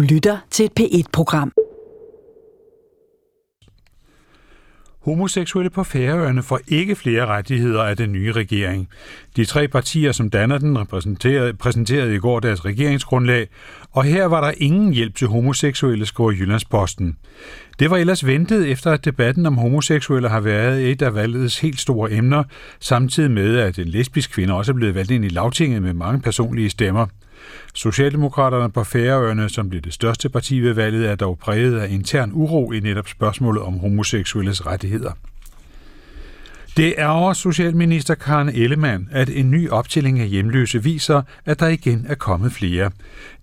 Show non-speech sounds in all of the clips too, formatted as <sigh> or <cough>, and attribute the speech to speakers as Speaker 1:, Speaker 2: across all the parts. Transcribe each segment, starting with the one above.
Speaker 1: Du lytter til et P1-program.
Speaker 2: Homoseksuelle på Færøerne får ikke flere rettigheder af den nye regering. De tre partier, som danner den, præsenterede i går deres regeringsgrundlag, og her var der ingen hjælp til homoseksuelle, skriver Jyllandsposten. Det var ellers ventet efter, at debatten om homoseksuelle har været et af valgets helt store emner, samtidig med, at en lesbisk kvinde også er blevet valgt ind i lavtinget med mange personlige stemmer. Socialdemokraterne på Færøerne, som blev det største parti ved valget, er dog præget af intern uro i netop spørgsmålet om homoseksuelles rettigheder. Det er også Socialminister Karen Ellemann, at en ny optælling af hjemløse viser, at der igen er kommet flere.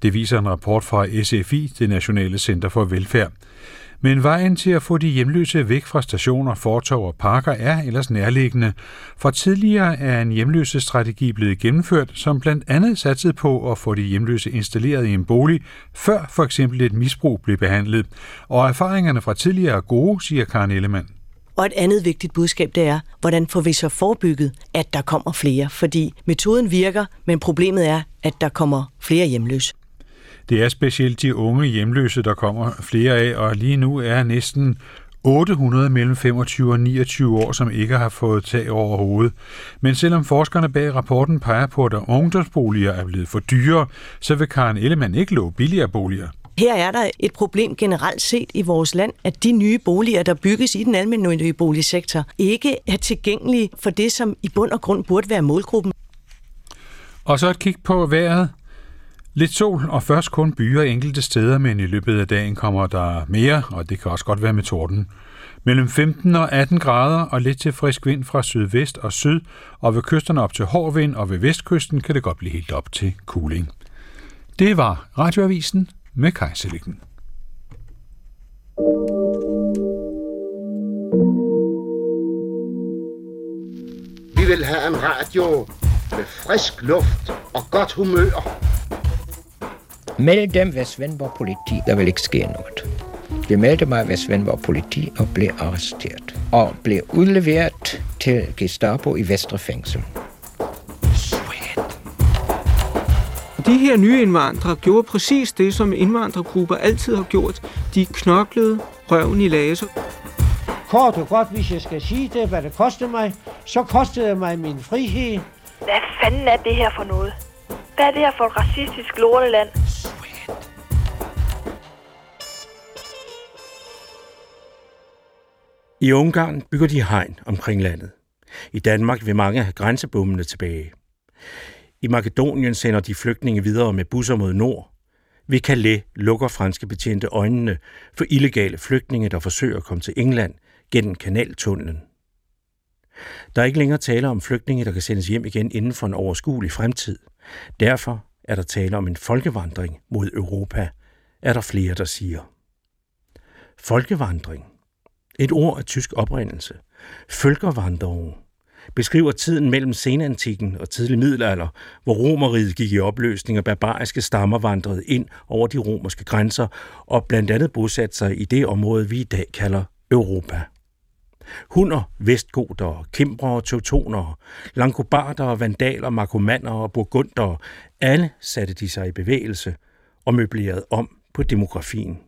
Speaker 2: Det viser en rapport fra SFI, det Nationale Center for Velfærd. Men vejen til at få de hjemløse væk fra stationer, fortov og parker er ellers nærliggende, for tidligere er en hjemløse strategi blevet gennemført, som blandt andet satsede på at få de hjemløse installeret i en bolig, før for eksempel et misbrug blev behandlet. Og erfaringerne fra tidligere er gode, siger Karen Ellemann.
Speaker 3: Og et andet vigtigt budskab, det er, hvordan får vi så forebygget, at der kommer flere? Fordi metoden virker, men problemet er, at der kommer flere hjemløse.
Speaker 2: Det er specielt de unge hjemløse, der kommer flere af, og lige nu er næsten 800 mellem 25 og 29 år, som ikke har fået tag over hovedet. Men selvom forskerne bag rapporten peger på, at ungdomsboliger er blevet for dyre, så vil Karen Ellemann ikke love billigere boliger.
Speaker 3: Her er der et problem generelt set i vores land, at de nye boliger, der bygges i den almindelige boligsektor, ikke er tilgængelige for det, som i bund og grund burde være målgruppen.
Speaker 2: Og så et kig på vejret. Lidt sol og først kun byer enkelte steder, men i løbet af dagen kommer der mere, og det kan også godt være med torden. Mellem 15 og 18 grader og lidt til frisk vind fra sydvest og syd, og ved kysterne op til hård vind, og ved vestkysten kan det godt blive helt op til cooling. Det var Radioavisen med Kajselikken.
Speaker 4: Vi vil have en radio med frisk luft og godt humør
Speaker 5: Meld dem ved Svendborg politi, der vil ikke ske noget. Jeg meldte mig ved Svendborg politi og blev arresteret. Og blev udleveret til Gestapo i Vestre Fængsel.
Speaker 6: De her nye indvandrere gjorde præcis det, som indvandrergrupper altid har gjort. De knoklede røven i laser.
Speaker 7: Kort og godt, hvis jeg skal sige det, hvad det kostede mig, så kostede det mig min frihed.
Speaker 8: Hvad fanden er det her for noget? Hvad er det her for et racistisk lorteland?
Speaker 9: I Ungarn bygger de hegn omkring landet. I Danmark vil mange have grænsebommene tilbage. I Makedonien sender de flygtninge videre med busser mod nord. Ved Calais lukker franske betjente øjnene for illegale flygtninge, der forsøger at komme til England gennem kanaltunnelen. Der er ikke længere tale om flygtninge, der kan sendes hjem igen inden for en overskuelig fremtid. Derfor er der tale om en folkevandring mod Europa, er der flere, der siger. Folkevandring – et ord af tysk oprindelse. Følgervandring beskriver tiden mellem senantikken og tidlig middelalder, hvor romeriet gik i opløsning og barbariske stammer vandrede ind over de romerske grænser og blandt andet bosatte sig i det område, vi i dag kalder Europa. Hunder, vestgoter, kimbrer, teutoner, langobarder, vandaler, markomander og burgunder, alle satte de sig i bevægelse og møblerede om på demografien.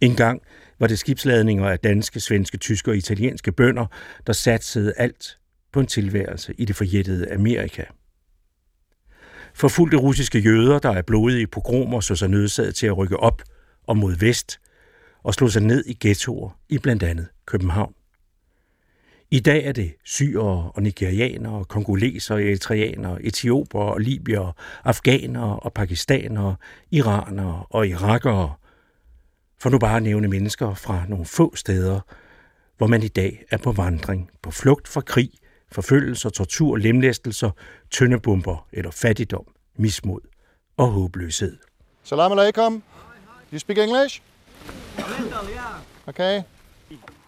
Speaker 9: En gang var det skibsladninger af danske, svenske, tyske og italienske bønder, der satsede alt på en tilværelse i det forjættede Amerika. Forfulgte russiske jøder, der er blodige pogromer, så sig nødsaget til at rykke op og mod vest og slog sig ned i ghettoer i blandt andet København. I dag er det syrere og nigerianere, kongolesere, eritreanere, etioper og libyere, afghanere og pakistanere, iranere og irakere – for nu bare at nævne mennesker fra nogle få steder, hvor man i dag er på vandring, på flugt fra krig, forfølgelser, tortur, lemlæstelser, tøndebomber eller fattigdom, mismod og håbløshed.
Speaker 10: Salam alaikum. You speak English? Okay.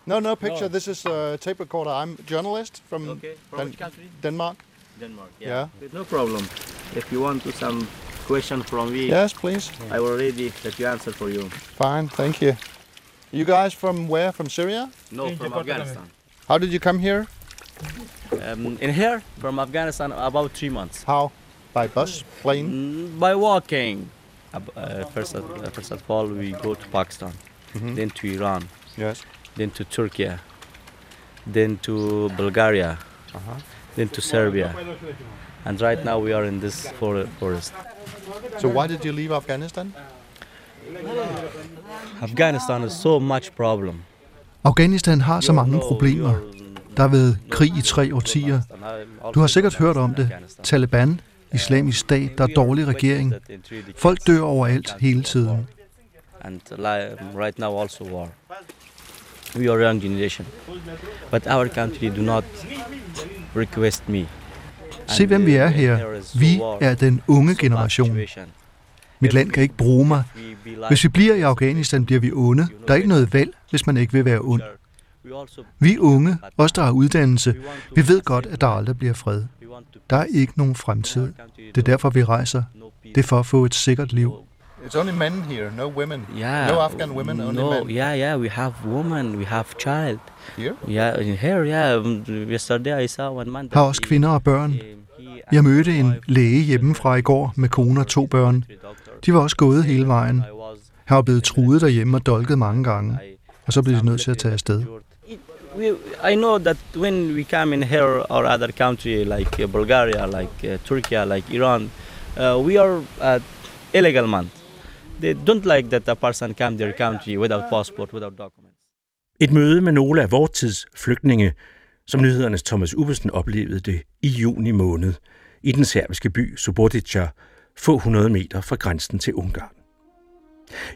Speaker 10: No, no picture. This is a tape recorder. I'm a journalist from,
Speaker 11: okay. from
Speaker 10: Dan-
Speaker 11: which country?
Speaker 10: Denmark.
Speaker 11: Denmark. Yeah.
Speaker 10: Yeah.
Speaker 11: No problem. If you want to some question from me,
Speaker 10: Yes, please.
Speaker 11: I will ready that you answer for you.
Speaker 10: Fine, thank you. You guys from where? From Syria?
Speaker 11: No, from Afghanistan.
Speaker 10: How did you come here?
Speaker 11: Um, in here, from Afghanistan, about three months.
Speaker 10: How? By bus, plane?
Speaker 11: Mm, by walking. Uh, first, of, uh, first of all, we go to Pakistan,
Speaker 10: Mhm.
Speaker 11: then to Iran,
Speaker 10: Yes.
Speaker 11: then to Turkey, then to Bulgaria, then to Serbia, and right now we are in this for- forest.
Speaker 10: So why did you leave Afghanistan?
Speaker 11: Afghanistan is so much problem.
Speaker 12: Afghanistan har så mange problemer. Der har været krig i tre årtier. Du har sikkert hørt om det. Taliban, islamisk stat, der er dårlig regering. Folk dør overalt hele tiden.
Speaker 11: and right now also war. We are young generation, but our country do not request me.
Speaker 12: Se hvem vi er her. Vi er den unge generation. Mit land kan ikke bruge mig. Hvis vi bliver i Afghanistan, bliver vi onde. Der er ikke noget valg, hvis man ikke vil være ond. Vi unge, os der har uddannelse. Vi ved godt, at der aldrig bliver fred. Der er ikke nogen fremtid. Det er derfor, vi rejser. Det er for at få et sikkert liv.
Speaker 10: It's only men here, no women.
Speaker 11: Yeah.
Speaker 10: No Afghan women, only
Speaker 11: no,
Speaker 10: men.
Speaker 11: Yeah, yeah. We have woman, we have child.
Speaker 10: Here?
Speaker 11: Yeah, here. Yeah. um, Yesterday I saw one man.
Speaker 12: Har også kvinder og børn. Jeg mødte en læge hjemmefra i går med kone og to børn. De var også gået hele vejen. Han var blevet truet derhjemme og dolket mange gange. Og så blev de nødt til at tage afsted.
Speaker 11: We, I know that when we come in here or other country like uh, Bulgaria, like uh, Turkey, like Iran, uh, we are uh, illegal man. They don't like that a person come their country without passport, without documents.
Speaker 9: Et møde med nogle af vores tids flygtninge, som nyhedernes Thomas Ubesen oplevede det i juni måned i den serbiske by Subotica, få hundrede meter fra grænsen til Ungarn.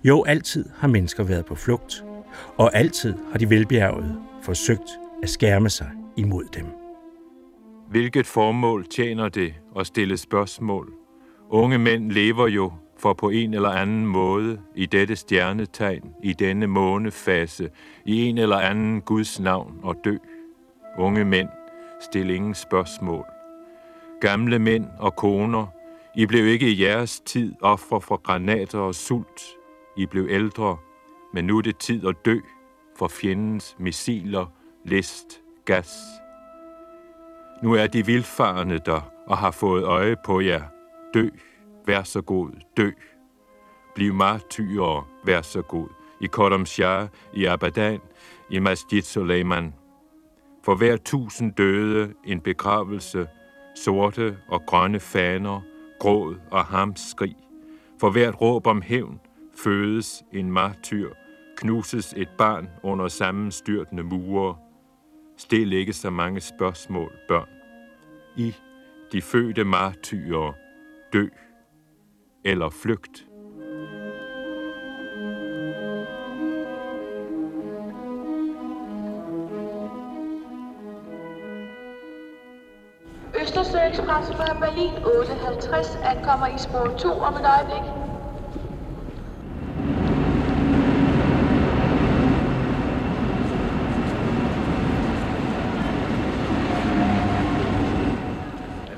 Speaker 9: Jo, altid har mennesker været på flugt, og altid har de velbjerget forsøgt at skærme sig imod dem.
Speaker 13: Hvilket formål tjener det at stille spørgsmål? Unge mænd lever jo for på en eller anden måde i dette stjernetegn, i denne månefase, i en eller anden Guds navn og dø. Unge mænd, stil ingen spørgsmål. Gamle mænd og koner, I blev ikke i jeres tid ofre for granater og sult. I blev ældre, men nu er det tid at dø for fjendens missiler, list, gas. Nu er de vildfarende der og har fået øje på jer. Dø, vær så god, dø. Bliv martyrer, vær så god. I Kodam Shah, i Abadan, i Masjid Suleiman. For hver tusind døde en begravelse, sorte og grønne faner, gråd og hamskrig. For hvert råb om hævn fødes en martyr, knuses et barn under sammenstyrtende mure. Stil ikke så mange spørgsmål, børn. I, de fødte martyrer, dø eller flygt.
Speaker 14: Østersø Express fra Berlin 850 ankommer i spor 2 om et øjeblik.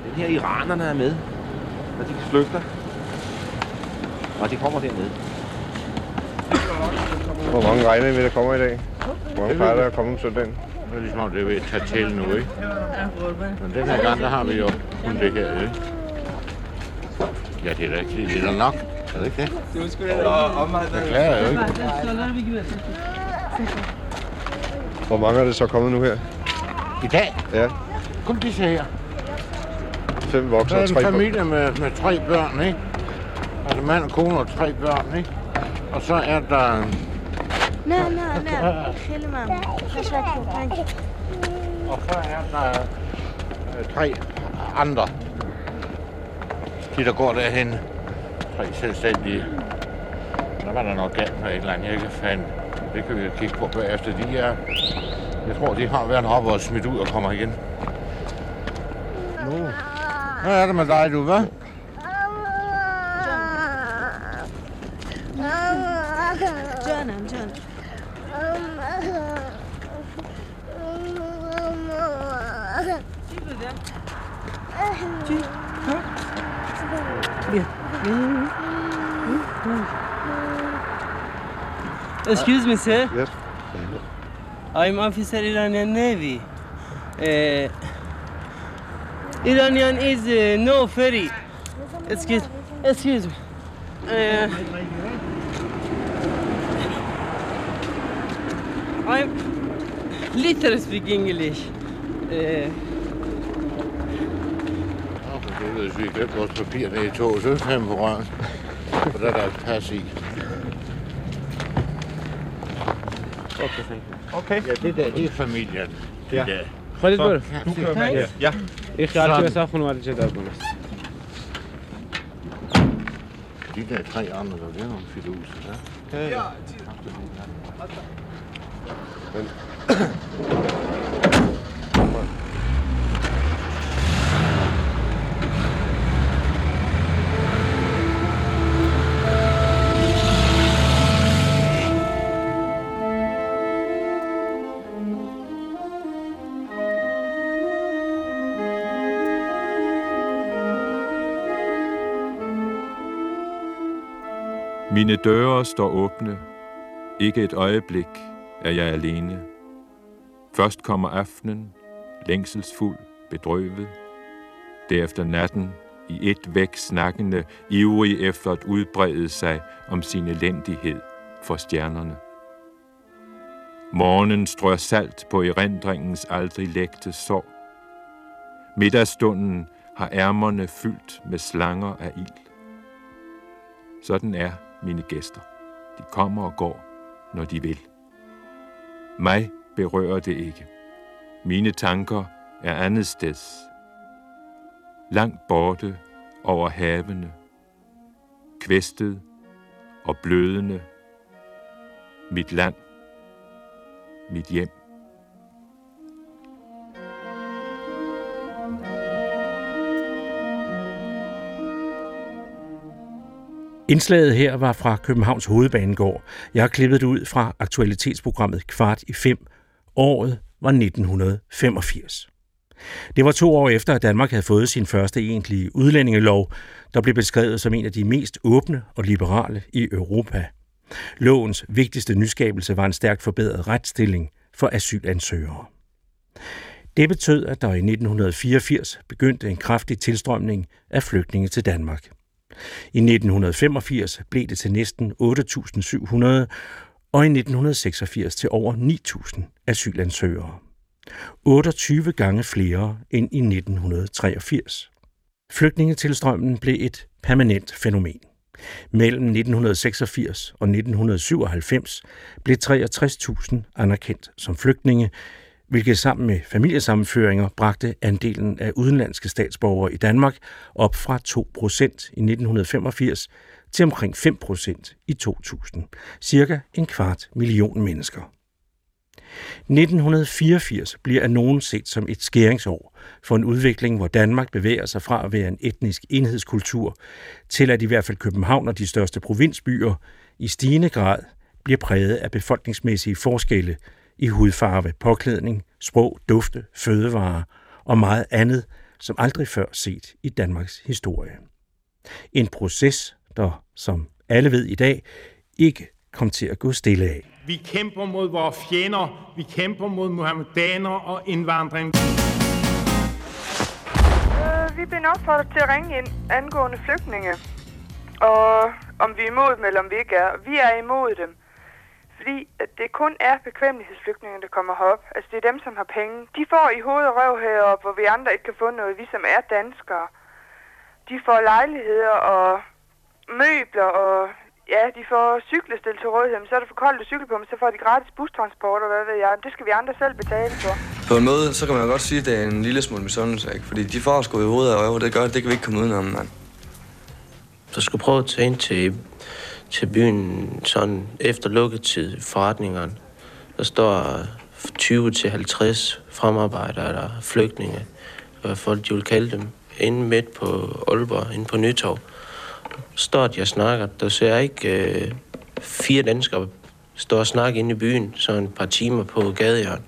Speaker 15: Den her iranerne er med, og de flygter. Og de kommer dernede.
Speaker 16: Hvor mange regner I med, der kommer i dag? Hvor mange plejer der at komme om søndagen?
Speaker 17: Det er ligesom om, det er ved at tage til nu, ikke? Men den her gang, der har vi jo kun det her, ikke? Ja, det er da ikke det er nok. Er det ikke det?
Speaker 15: Det er sgu da omvendt.
Speaker 17: Jeg klager jo ikke.
Speaker 16: Hvor mange er det så kommet nu her?
Speaker 17: I dag?
Speaker 16: Ja.
Speaker 17: Kun disse her
Speaker 16: fem voksne og tre børn.
Speaker 17: en familie med, med tre børn, ikke? Altså mand og kone og tre børn, ikke? Og så er der...
Speaker 18: Nej, nej, nej. Hele mamma.
Speaker 17: Og så er der øh, tre andre. De, der går derhen. Tre selvstændige. Der var der noget galt med et eller andet, jeg ikke fandt. Det kan vi kigge på bagefter. De er... Jeg tror, de har været heroppe og smidt ud og kommer igen. Hör mal da drüber. Canım canım. Tüy.
Speaker 18: Ha? Bir.
Speaker 19: Excuse me sir.
Speaker 16: Yes.
Speaker 19: I'm officer Ilan Navy. Uh, Iranian is uh, no ferry. Excuse, excuse me. Uh, I'm little speak English. Uh,
Speaker 17: det ved vi glemte vores papir ned i toget, så kan på røven. Og.
Speaker 15: Okay,
Speaker 17: okay. Ja, det der, det er familien. Det
Speaker 15: ja.
Speaker 17: Der.
Speaker 15: Fredrik,
Speaker 17: du kan være
Speaker 15: med
Speaker 17: her.
Speaker 15: این خیال
Speaker 17: Sådan.
Speaker 15: تو اصلا خانواده چه دار کنست
Speaker 17: De der tre andre, der, det er nogle fiduser.
Speaker 13: Mine døre står åbne. Ikke et øjeblik er jeg alene. Først kommer aftenen, længselsfuld, bedrøvet. Derefter natten, i et væk snakkende, ivrig efter at udbrede sig om sin elendighed for stjernerne. Morgenen strør salt på erindringens aldrig lægte sår. Middagsstunden har ærmerne fyldt med slanger af ild. Sådan er mine gæster. De kommer og går, når de vil. Mig berører det ikke. Mine tanker er andet steds. Langt borte over havene. Kvæstet og blødende. Mit land. Mit hjem.
Speaker 9: Indslaget her var fra Københavns Hovedbanegård. Jeg har klippet det ud fra aktualitetsprogrammet Kvart i 5. Året var 1985. Det var to år efter, at Danmark havde fået sin første egentlige udlændingelov, der blev beskrevet som en af de mest åbne og liberale i Europa. Lovens vigtigste nyskabelse var en stærkt forbedret retsstilling for asylansøgere. Det betød, at der i 1984 begyndte en kraftig tilstrømning af flygtninge til Danmark. I 1985 blev det til næsten 8.700, og i 1986 til over 9.000 asylansøgere. 28 gange flere end i 1983. Flygtningetilstrømmen blev et permanent fænomen. Mellem 1986 og 1997 blev 63.000 anerkendt som flygtninge, hvilket sammen med familiesammenføringer bragte andelen af udenlandske statsborgere i Danmark op fra 2% i 1985 til omkring 5% i 2000. Cirka en kvart million mennesker. 1984 bliver af nogen set som et skæringsår for en udvikling, hvor Danmark bevæger sig fra at være en etnisk enhedskultur til at i hvert fald København og de største provinsbyer i stigende grad bliver præget af befolkningsmæssige forskelle i hudfarve, påklædning, sprog, dufte, fødevarer og meget andet, som aldrig før set i Danmarks historie. En proces, der, som alle ved i dag, ikke kom til at gå stille af.
Speaker 20: Vi kæmper mod vores fjender. Vi kæmper mod muhammedanere og indvandring.
Speaker 8: Øh, vi bliver opfordret til at ringe ind angående flygtninge. Og om vi er imod dem, eller om vi ikke er. Vi er imod dem. Fordi at det kun er bekvemmelighedsflygtninge, der kommer herop. Altså det er dem, som har penge. De får i hoved og røv heroppe, hvor vi andre ikke kan få noget. Vi som er danskere. De får lejligheder og møbler og ja, de får cykler stillet til rådighed. Men så er det for koldt at cykle på, men så får de gratis bustransport og hvad ved jeg. Det skal vi andre selv betale for.
Speaker 21: På en måde, så kan man jo godt sige, at det er en lille smule misundelse, ikke? Fordi de får sgu i hovedet og øje, det gør, det kan vi ikke komme udenom, mand.
Speaker 22: Du skal prøve at tage ind til, til byen sådan efter lukketid, forretningerne. Der står 20 til 50 fremarbejdere eller flygtninge, hvad folk de vil kalde dem, inde midt på Aalborg, inde på Nytorv. Står de og snakker. Der ser ikke øh, fire danskere stå og snakke inde i byen, så en par timer på gadehjørnet.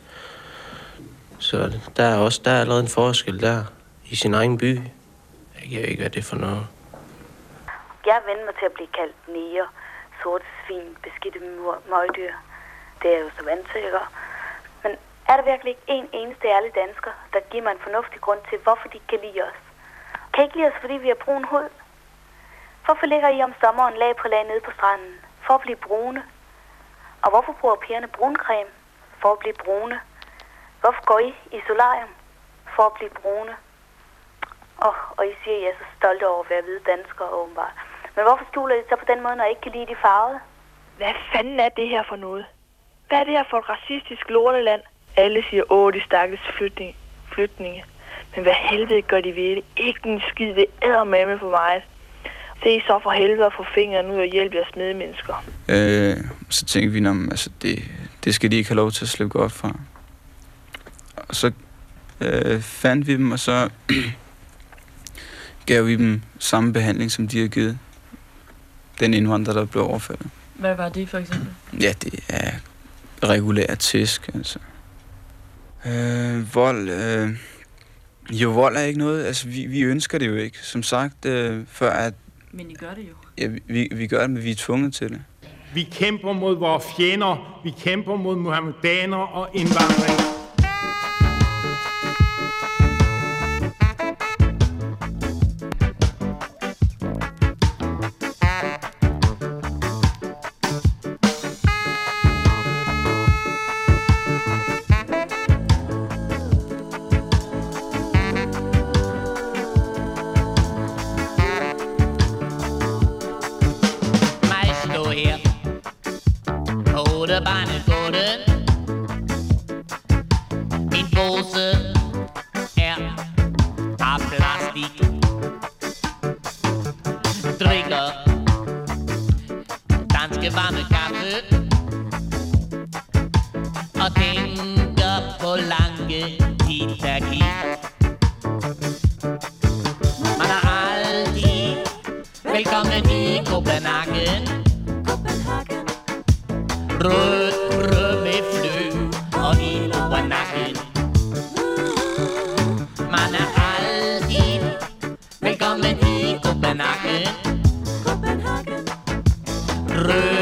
Speaker 22: Så der er også der er allerede en forskel der i sin egen by. Jeg ved ikke, hvad det er for noget.
Speaker 23: Jeg vender mig til at blive kaldt neger, sorte svin, beskidte møgdyr. Det er jo så vant til, ikke? Men er der virkelig ikke en eneste ærlig dansker, der giver mig en fornuftig grund til, hvorfor de kan lide os? Kan ikke lide os, fordi vi har brun hud? Hvorfor ligger I om sommeren lag på lag nede på stranden? For at blive brune. Og hvorfor bruger pigerne bruncreme? For at blive brune. Hvorfor går I i solarium? For at blive brune. Oh, og I siger, at I er så stolte over at være hvide danskere, åbenbart. Men hvorfor skjuler I så på den måde, når I ikke kan lide de farvede?
Speaker 24: Hvad fanden er det her for noget? Hvad er det her for et racistisk lorteland? Alle siger, åh, de stakkels flytning, flytninge. Men hvad helvede gør de ved det? Ikke en skid, det er med for mig. Se så for helvede at få fingeren ud og hjælpe jeres medmennesker.
Speaker 25: Øh, så tænkte vi, at altså, det, det skal de ikke have lov til at slippe godt fra. Og så øh, fandt vi dem, og så <clears throat> gav vi dem samme behandling, som de har givet den indvandrer, der blev overfaldet.
Speaker 26: Hvad var det for eksempel?
Speaker 25: Ja, det er regulær tæsk, altså. Øh, vold, øh, jo, vold er ikke noget, altså vi, vi ønsker det jo ikke. Som sagt, øh, før at...
Speaker 26: Men I gør det jo.
Speaker 25: Ja, vi, vi gør det, men vi er tvunget til det.
Speaker 20: Vi kæmper mod vores fjender. Vi kæmper mod muhammedaner og indvandring.
Speaker 9: Re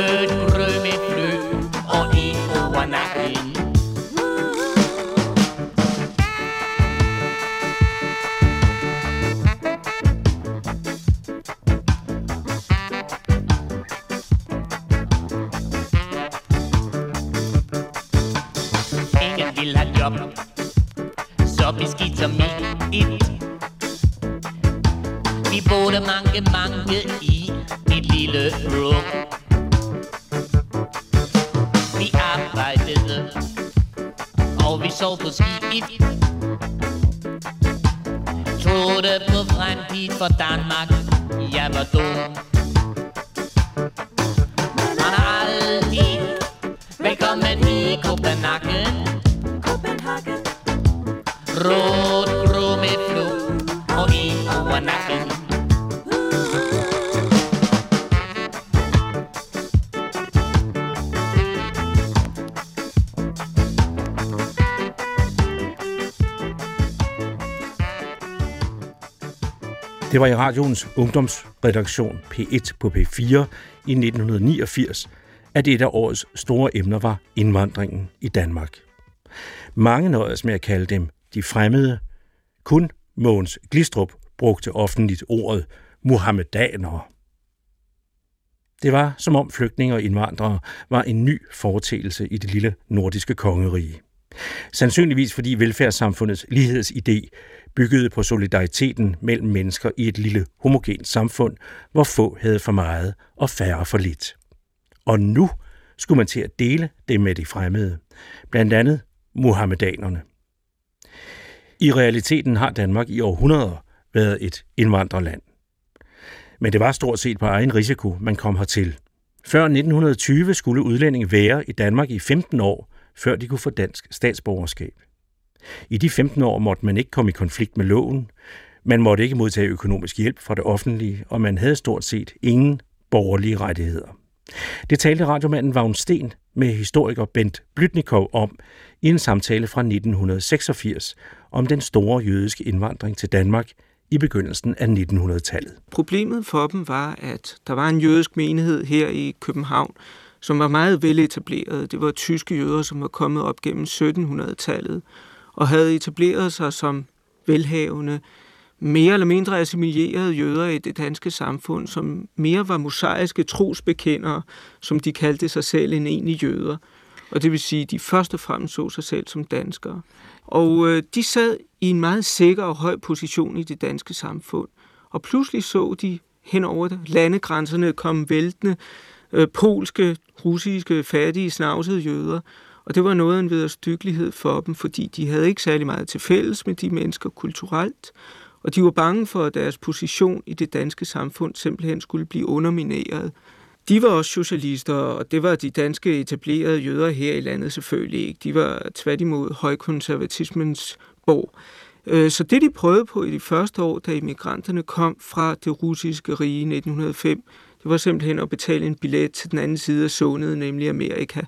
Speaker 9: Det var i radioens ungdomsredaktion P1 på P4 i 1989, at et af årets store emner var indvandringen i Danmark. Mange nøjes med at kalde dem de fremmede. Kun Mogens Glistrup brugte offentligt ordet muhammedanere. Det var som om flygtninge og indvandrere var en ny foretægelse i det lille nordiske kongerige. Sandsynligvis fordi velfærdssamfundets lighedsidé byggede på solidariteten mellem mennesker i et lille homogent samfund, hvor få havde for meget og færre for lidt. Og nu skulle man til at dele det med de fremmede, blandt andet muhammedanerne. I realiteten har Danmark i århundreder været et indvandrerland. Men det var stort set på egen risiko, man kom hertil. Før 1920 skulle udlændinge være i Danmark i 15 år, før de kunne få dansk statsborgerskab. I de 15 år måtte man ikke komme i konflikt med loven, man måtte ikke modtage økonomisk hjælp fra det offentlige, og man havde stort set ingen borgerlige rettigheder. Det talte radiomanden Vagn Sten med historiker Bent Blytnikov om i en samtale fra 1986 om den store jødiske indvandring til Danmark i begyndelsen af 1900-tallet.
Speaker 6: Problemet for dem var, at der var en jødisk menighed her i København, som var meget veletableret. Det var tyske jøder, som var kommet op gennem 1700-tallet og havde etableret sig som velhavende, mere eller mindre assimilerede jøder i det danske samfund, som mere var mosaiske trosbekendere, som de kaldte sig selv end egentlig jøder. Og det vil sige, de først og fremmest så sig selv som danskere. Og øh, de sad i en meget sikker og høj position i det danske samfund. Og pludselig så de hen over landegrænserne komme væltende øh, polske, russiske, fattige, snavsede jøder. Og det var noget af en vederstyggelighed for dem, fordi de havde ikke særlig meget til fælles med de mennesker kulturelt. Og de var bange for, at deres position i det danske samfund simpelthen skulle blive undermineret. De var også socialister, og det var de danske etablerede jøder her i landet selvfølgelig ikke. De var tværtimod højkonservatismens borg. Øh, så det, de prøvede på i de første år, da immigranterne kom fra det russiske rige i 1905, det var simpelthen at betale en billet til den anden side af sundet, nemlig Amerika.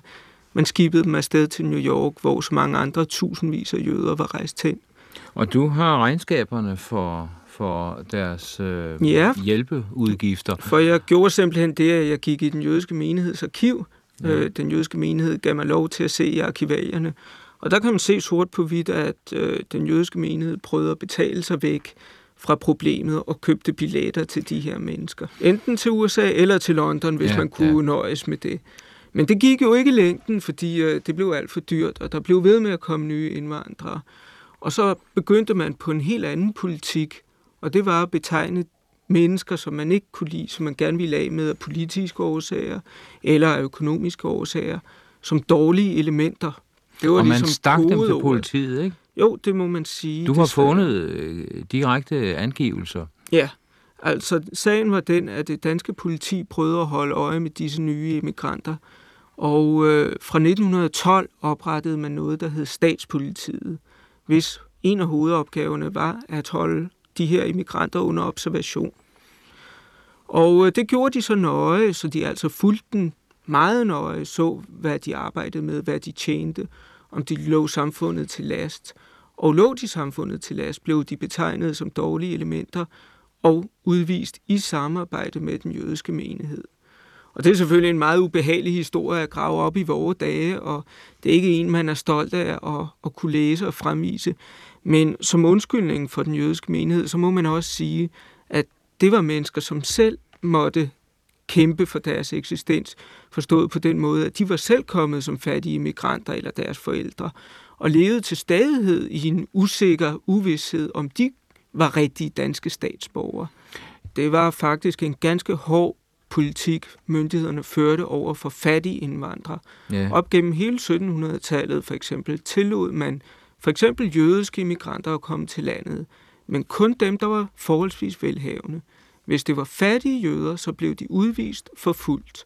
Speaker 6: Man skibede dem afsted til New York, hvor så mange andre tusindvis af jøder var rejst hen.
Speaker 27: Og du har regnskaberne for, for deres øh, ja, hjælpeudgifter.
Speaker 6: For jeg gjorde simpelthen det, at jeg gik i den jødiske menighedsarkiv. Ja. Øh, den jødiske menighed gav mig lov til at se i arkivalierne. Og der kan man se sort på hvidt, at øh, den jødiske menighed prøvede at betale sig væk fra problemet og købte billetter til de her mennesker. Enten til USA eller til London, hvis ja, man kunne ja. nøjes med det. Men det gik jo ikke i længden, fordi øh, det blev alt for dyrt, og der blev ved med at komme nye indvandrere. Og så begyndte man på en helt anden politik, og det var at betegne mennesker, som man ikke kunne lide, som man gerne ville af med af politiske årsager eller af økonomiske årsager, som dårlige elementer.
Speaker 27: Det var og ligesom man stak dem til politiet, ikke?
Speaker 6: Jo, det må man sige.
Speaker 27: Du har fundet øh, direkte angivelser.
Speaker 6: Ja, altså sagen var den, at det danske politi prøvede at holde øje med disse nye immigranter. Og øh, fra 1912 oprettede man noget, der hed statspolitiet, hvis en af hovedopgaverne var at holde de her immigranter under observation. Og øh, det gjorde de så nøje, så de altså fulgte den meget nøje, så hvad de arbejdede med, hvad de tjente, om de lå samfundet til last. Og lå de samfundet til last, blev de betegnet som dårlige elementer og udvist i samarbejde med den jødiske menighed. Og det er selvfølgelig en meget ubehagelig historie at grave op i vore dage, og det er ikke en, man er stolt af at, at kunne læse og fremvise. Men som undskyldning for den jødiske menighed, så må man også sige, at det var mennesker, som selv måtte kæmpe for deres eksistens, forstået på den måde, at de var selv kommet som fattige migranter eller deres forældre, og levede til stadighed i en usikker uvidshed, om de var rigtige danske statsborgere. Det var faktisk en ganske hård politik, myndighederne førte over for fattige indvandrere. Ja. Op gennem hele 1700-tallet for eksempel tillod man for eksempel jødiske immigranter at komme til landet, men kun dem, der var forholdsvis velhavende. Hvis det var fattige jøder, så blev de udvist, forfulgt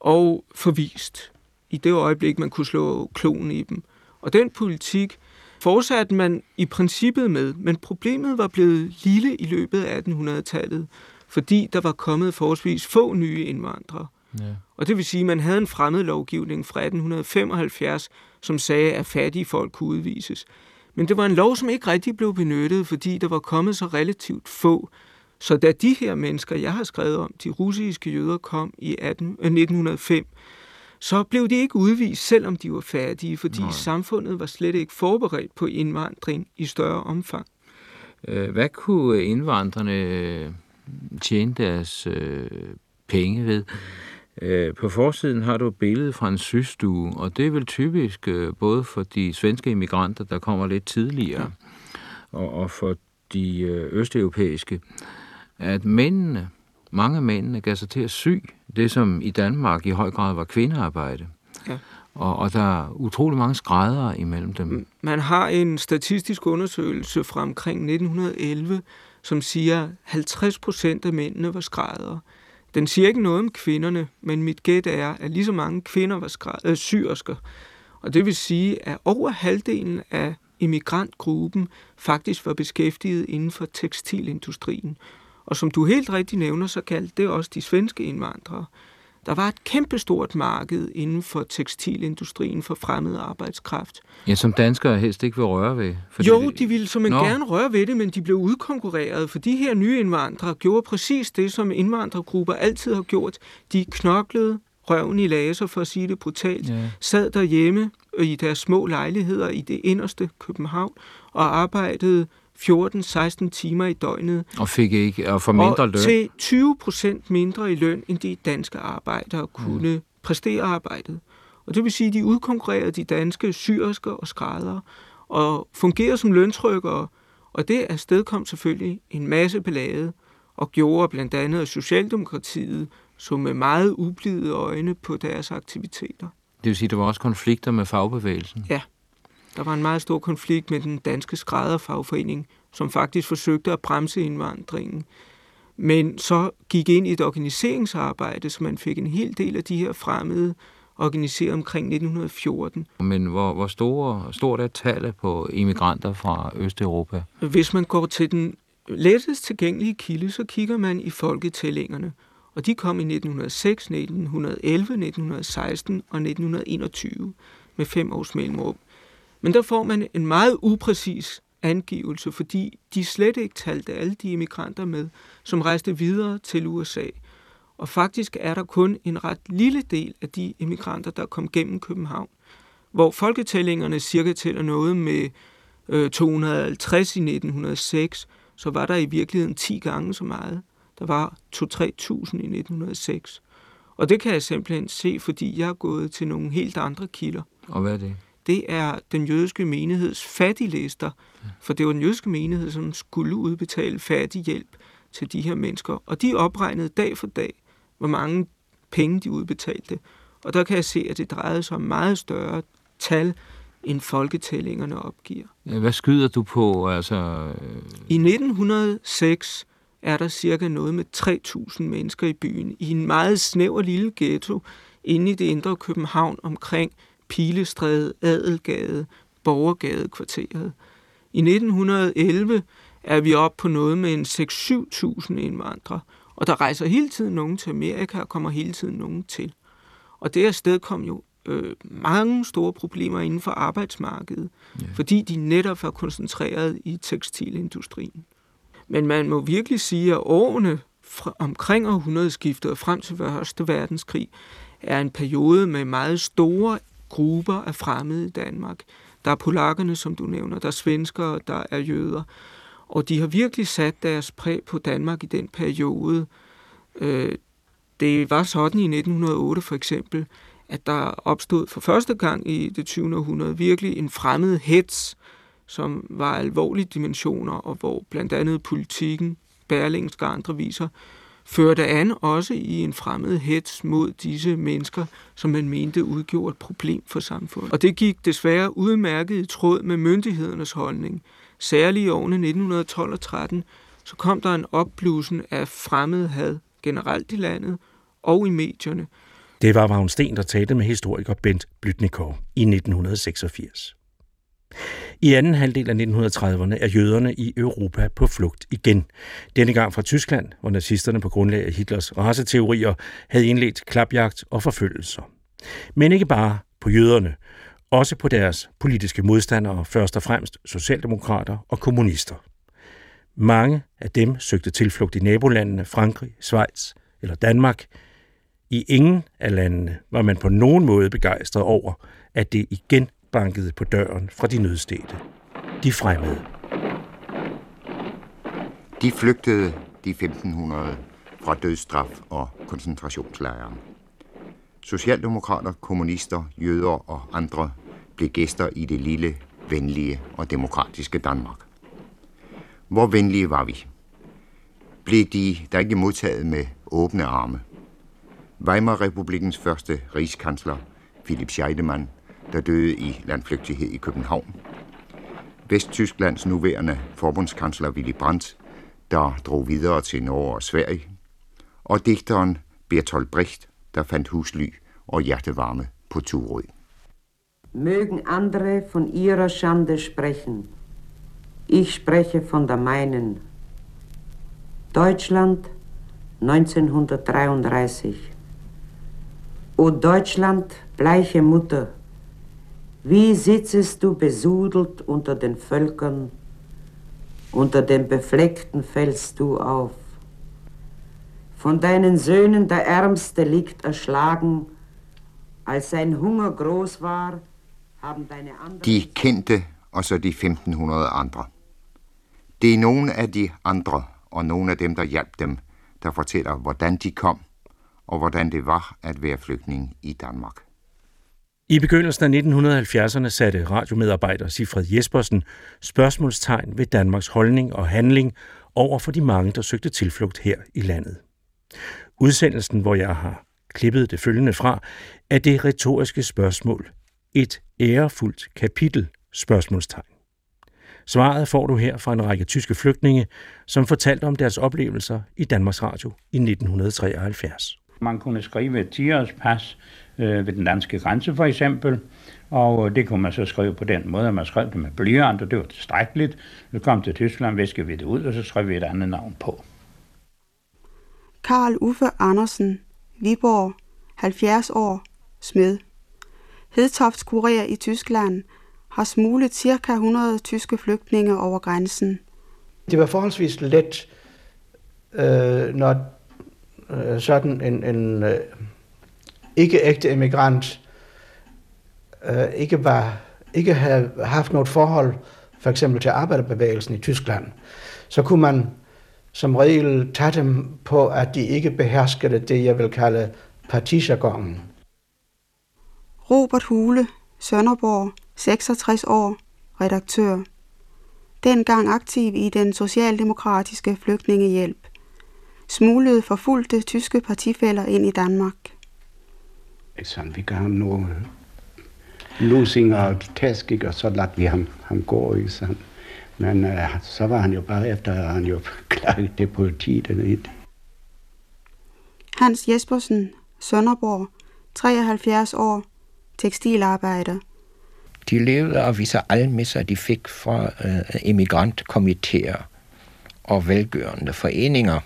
Speaker 6: og forvist i det øjeblik, man kunne slå klonen i dem. Og den politik fortsatte man i princippet med, men problemet var blevet lille i løbet af 1800-tallet, fordi der var kommet forholdsvis få nye indvandrere. Ja. Og det vil sige, at man havde en fremmed lovgivning fra 1875, som sagde, at fattige folk kunne udvises. Men det var en lov, som ikke rigtig blev benyttet, fordi der var kommet så relativt få. Så da de her mennesker, jeg har skrevet om, de russiske jøder, kom i 18, 1905, så blev de ikke udvist, selvom de var fattige, fordi Nej. samfundet var slet ikke forberedt på indvandring i større omfang.
Speaker 27: Øh, hvad kunne indvandrerne tjene deres øh, penge ved? Øh, på forsiden har du et billede fra en systue, og det er vel typisk øh, både for de svenske immigranter, der kommer lidt tidligere, og, og for de øh, østeuropæiske, at mændene, mange af mændene gav sig til at sy det, som i Danmark i høj grad var kvindearbejde. Ja. Og, og der er utrolig mange skrædder imellem dem.
Speaker 6: Man har en statistisk undersøgelse fra omkring 1911, som siger, at 50 procent af mændene var skrædder. Den siger ikke noget om kvinderne, men mit gæt er, at lige så mange kvinder var skrædder, øh, syrsker. Og det vil sige, at over halvdelen af immigrantgruppen faktisk var beskæftiget inden for tekstilindustrien. Og som du helt rigtigt nævner, så kaldte det også de svenske indvandrere. Der var et kæmpestort marked inden for tekstilindustrien for fremmed arbejdskraft.
Speaker 27: Ja, som danskere helst ikke vil røre ved.
Speaker 6: Fordi jo, de ville som en gerne røre ved det, men de blev udkonkurreret, for de her nye indvandrere gjorde præcis det, som indvandrergrupper altid har gjort. De knoklede røven i laser, for at sige det brutalt, ja. sad derhjemme i deres små lejligheder i det inderste København og arbejdede 14-16 timer i døgnet.
Speaker 27: Og fik ikke og for mindre
Speaker 6: og
Speaker 27: løn.
Speaker 6: til 20 procent mindre i løn, end de danske arbejdere kunne mm. præstere arbejdet. Og det vil sige, at de udkonkurrerede de danske syrske og skrædder og fungerer som løntrykkere. Og det afstedkom selvfølgelig en masse ballade og gjorde blandt andet, at Socialdemokratiet så med meget ublide øjne på deres aktiviteter.
Speaker 27: Det vil sige, at der var også konflikter med fagbevægelsen?
Speaker 6: Ja. Der var en meget stor konflikt med den danske skrædderfagforening, som faktisk forsøgte at bremse indvandringen. Men så gik ind i et organiseringsarbejde, så man fik en hel del af de her fremmede organiseret omkring 1914.
Speaker 27: Men hvor, hvor store, stort er tallet på immigranter fra Østeuropa?
Speaker 6: Hvis man går til den lettest tilgængelige kilde, så kigger man i folketællingerne. Og de kom i 1906, 1911, 1916 og 1921 med fem års mellemrum. Men der får man en meget upræcis angivelse, fordi de slet ikke talte alle de immigranter med, som rejste videre til USA. Og faktisk er der kun en ret lille del af de immigranter, der kom gennem København, hvor folketællingerne cirka tæller noget med øh, 250 i 1906, så var der i virkeligheden 10 gange så meget. Der var 2-3.000 i 1906. Og det kan jeg simpelthen se, fordi jeg er gået til nogle helt andre kilder.
Speaker 27: Og hvad er det?
Speaker 6: Det er den jødiske menigheds fattiglister, for det var den jødiske menighed, som skulle udbetale fattighjælp til de her mennesker. Og de opregnede dag for dag, hvor mange penge de udbetalte. Og der kan jeg se, at det drejede sig om meget større tal, end folketællingerne opgiver.
Speaker 27: Hvad skyder du på? Altså...
Speaker 6: I 1906 er der cirka noget med 3.000 mennesker i byen, i en meget snæver lille ghetto inde i det indre København omkring Pilestræde, Adelgade, Borgergade kvarteret. I 1911 er vi oppe på noget med en 6-7.000 indvandrere, og der rejser hele tiden nogen til Amerika, og kommer hele tiden nogen til. Og det sted kom jo øh, mange store problemer inden for arbejdsmarkedet, ja. fordi de netop er koncentreret i tekstilindustrien. Men man må virkelig sige, at årene fra omkring århundredeskiftet og frem til Første Verdenskrig er en periode med meget store grupper af fremmede i Danmark. Der er polakkerne, som du nævner, der er svenskere, der er jøder. Og de har virkelig sat deres præg på Danmark i den periode. Øh, det var sådan i 1908 for eksempel, at der opstod for første gang i det 20. århundrede virkelig en fremmed hets, som var alvorlige dimensioner, og hvor blandt andet politikken, Berlingske og andre viser, førte an også i en fremmed hets mod disse mennesker, som man mente udgjorde et problem for samfundet. Og det gik desværre udmærket i tråd med myndighedernes holdning. Særligt i årene 1912 og 13, så kom der en opblussen af fremmed had generelt i landet og i medierne.
Speaker 9: Det var Vagn Sten, der talte med historiker Bent Blytnikov i 1986. I anden halvdel af 1930'erne er jøderne i Europa på flugt igen. Denne gang fra Tyskland, hvor nazisterne på grundlag af Hitlers raceteorier havde indledt klapjagt og forfølgelser. Men ikke bare på jøderne, også på deres politiske modstandere, først og fremmest socialdemokrater og kommunister. Mange af dem søgte tilflugt i nabolandene Frankrig, Schweiz eller Danmark. I ingen af landene var man på nogen måde begejstret over, at det igen bankede på døren fra de nødstede. De fremmede.
Speaker 28: De flygtede de 1500 fra dødsstraf og koncentrationslejre. Socialdemokrater, kommunister, jøder og andre blev gæster i det lille, venlige og demokratiske Danmark. Hvor venlige var vi? Blev de der ikke modtaget med åbne arme? Weimar-republikens første rigskansler, Philipp Scheidemann, der døde i landflygtighed i København. Vesttysklands nuværende forbundskansler Willy Brandt, der drog videre til Norge og Sverige. Og digteren Bertolt Brecht, der fandt husly og hjertevarme på Turø.
Speaker 29: Mögen andere von ihrer Schande sprechen. Ich spreche von der meinen. Deutschland 1933. O Deutschland, bleiche Mutter, wie sitzest du besudelt unter den Völkern, unter den Befleckten fällst du auf. Von deinen Söhnen der Ärmste liegt erschlagen, als sein Hunger groß war, haben deine anderen...
Speaker 28: De kendte, og så de 1500 andre. Det er nogle af de andre, og nogle dem, der hjalp dem, der fortæller, hvordan de kom, og hvordan det var at være flygtning i Danmark.
Speaker 9: I begyndelsen af 1970'erne satte radiomedarbejder Sifred Jespersen spørgsmålstegn ved Danmarks holdning og handling over for de mange, der søgte tilflugt her i landet. Udsendelsen, hvor jeg har klippet det følgende fra, er det retoriske spørgsmål. Et ærefuldt kapitel? Spørgsmålstegn. Svaret får du her fra en række tyske flygtninge, som fortalte om deres oplevelser i Danmarks Radio i 1973.
Speaker 30: Man kunne skrive et 10 pas øh, ved den danske grænse for eksempel, og det kunne man så skrive på den måde, at man skrev det med blyant, og det var tilstrækkeligt. Så kom til Tyskland, viskede vi det ud, og så skrev vi et andet navn på.
Speaker 31: Karl Uffe Andersen, Viborg, 70 år, smed. Hedtofts kurer i Tyskland har smuglet ca. 100 tyske flygtninge over grænsen.
Speaker 32: Det var forholdsvis let, øh, når øh, sådan en, en øh, ikke-ægte emigrant øh, ikke, var, ikke havde haft noget forhold for eksempel til arbejderbevægelsen i Tyskland, så kunne man som regel tage dem på, at de ikke beherskede det, jeg vil kalde partijargonen.
Speaker 31: Robert Hule, Sønderborg, 66 år, redaktør. Dengang aktiv i den socialdemokratiske flygtningehjælp. Smuglede forfulgte tyske partifælder ind i Danmark.
Speaker 33: Sådan, vi gav ham nogle lusinger og tæsk, og så ladt vi ham, ham gå, ikke sandt? Men uh, så var han jo bare efter, at han jo <laughs> klaget det politiet dernede.
Speaker 31: Hans Jespersen, Sønderborg, 73 år, tekstilarbejder.
Speaker 34: De levede af visse almisser, de fik fra uh, emigrantkomiteer og velgørende foreninger.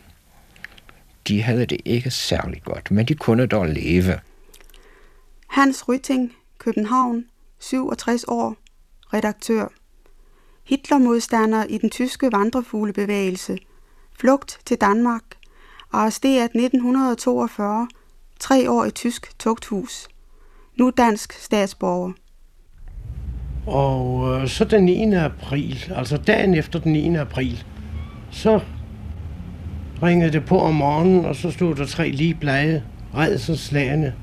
Speaker 34: De havde det ikke særlig godt, men de kunne dog leve.
Speaker 31: Hans Rytting, København, 67 år, redaktør. Hitlermodstander i den tyske vandrefuglebevægelse, flugt til Danmark, arresteret 1942, tre år i tysk tugthus, nu dansk statsborger.
Speaker 32: Og øh, så den 9. april, altså dagen efter den 9. april, så ringede det på om morgenen, og så stod der tre lige blege, redselslagende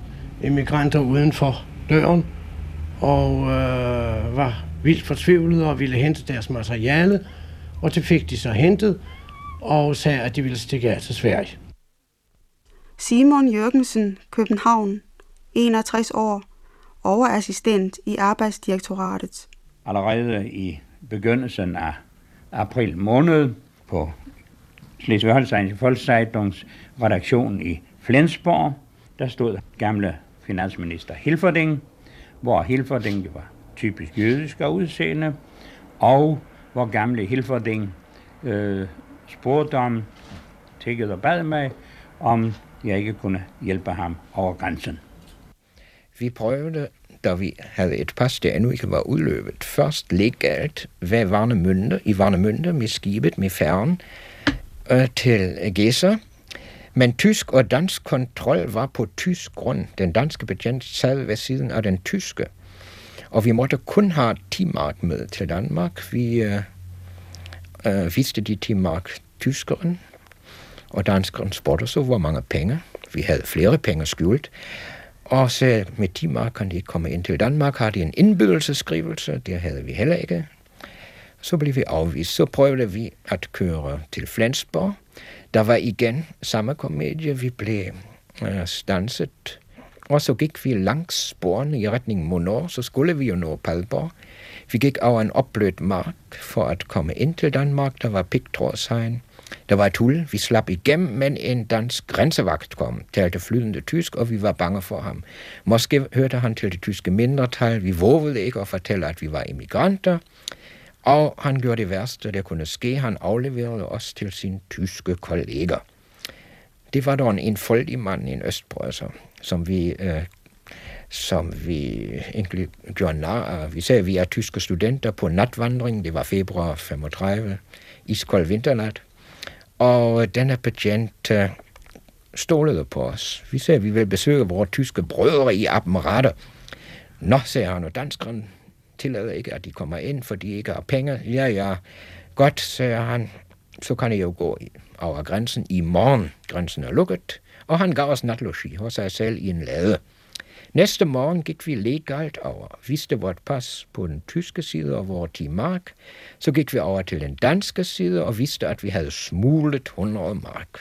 Speaker 32: emigranter uden for døren, og øh, var vildt fortvivlede og ville hente deres materiale, og det fik de så hentet, og sagde, at de ville stikke af til Sverige.
Speaker 31: Simon Jørgensen, København, 61 år, overassistent i Arbejdsdirektoratet.
Speaker 30: Allerede i begyndelsen af april måned på Slesvig-Holsteins Volkszeitungs redaktion i Flensborg, der stod gamle finansminister Hilferding, hvor Hilferding var typisk jødisk af udseende, og hvor gamle Hilferding øh, spurgte om, tækkede og bad mig, om jeg ikke kunne hjælpe ham over grænsen.
Speaker 34: Vi prøvede, da vi havde et pas, der endnu ikke var udløbet, først legalt ved Varnemünde, i Varnemünde med skibet med færgen øh, til Gæsser, men tysk og dansk kontrol var på tysk grund. Den danske betjent sad ved siden af den tyske. Og vi måtte kun have 10 mark med til Danmark. Vi øh, øh, viste de 10 mark tyskeren, og danskeren spurgte så, hvor mange penge. Vi havde flere penge skjult. Og så med 10 mark kan de komme ind til Danmark. Har de en indbydelseskrivelse? Det havde vi heller ikke. Så blev vi afvist. Så prøvede vi at køre til Flensborg. Der var igen samme komedie. Vi blev øh, stanset. Og så gik vi langs sporene i retning Monor. Så skulle vi jo nå Palborg. Vi gik over en opblødt mark for at komme ind til Danmark. Der var pigtrådshegn. Der var et hul, vi slap igennem, men en dansk grænsevagt kom, talte flydende tysk, og vi var bange for ham. Måske hørte han til det tyske mindretal, vi vågede ikke at fortælle, at vi var immigranter, og han gjorde det værste, der kunne ske. Han afleverede os til sin tyske kollega. Det var dog en enfoldig mand, en østbrøsser, som vi, øh, som vi egentlig gjorde nar af. Vi sagde, at vi er tyske studenter på natvandring. Det var februar 35, iskold vinternat. Og denne patient øh, stolede på os. Vi sagde, at vi ville besøge vores tyske brødre i Appenrade. Nå, sagde han, og danskeren tillader ikke, at de kommer ind, for de ikke har penge. Ja, ja, Godt, sagde han, så kan jeg jo gå over grænsen i morgen. Grænsen er lukket, og han gav os natlogi hos sig selv i en lade. Næste morgen gik vi legalt over, viste vort pas på den tyske side og vores 10 mark. Så gik vi over til den danske side og viste, at vi havde smuglet 100 mark.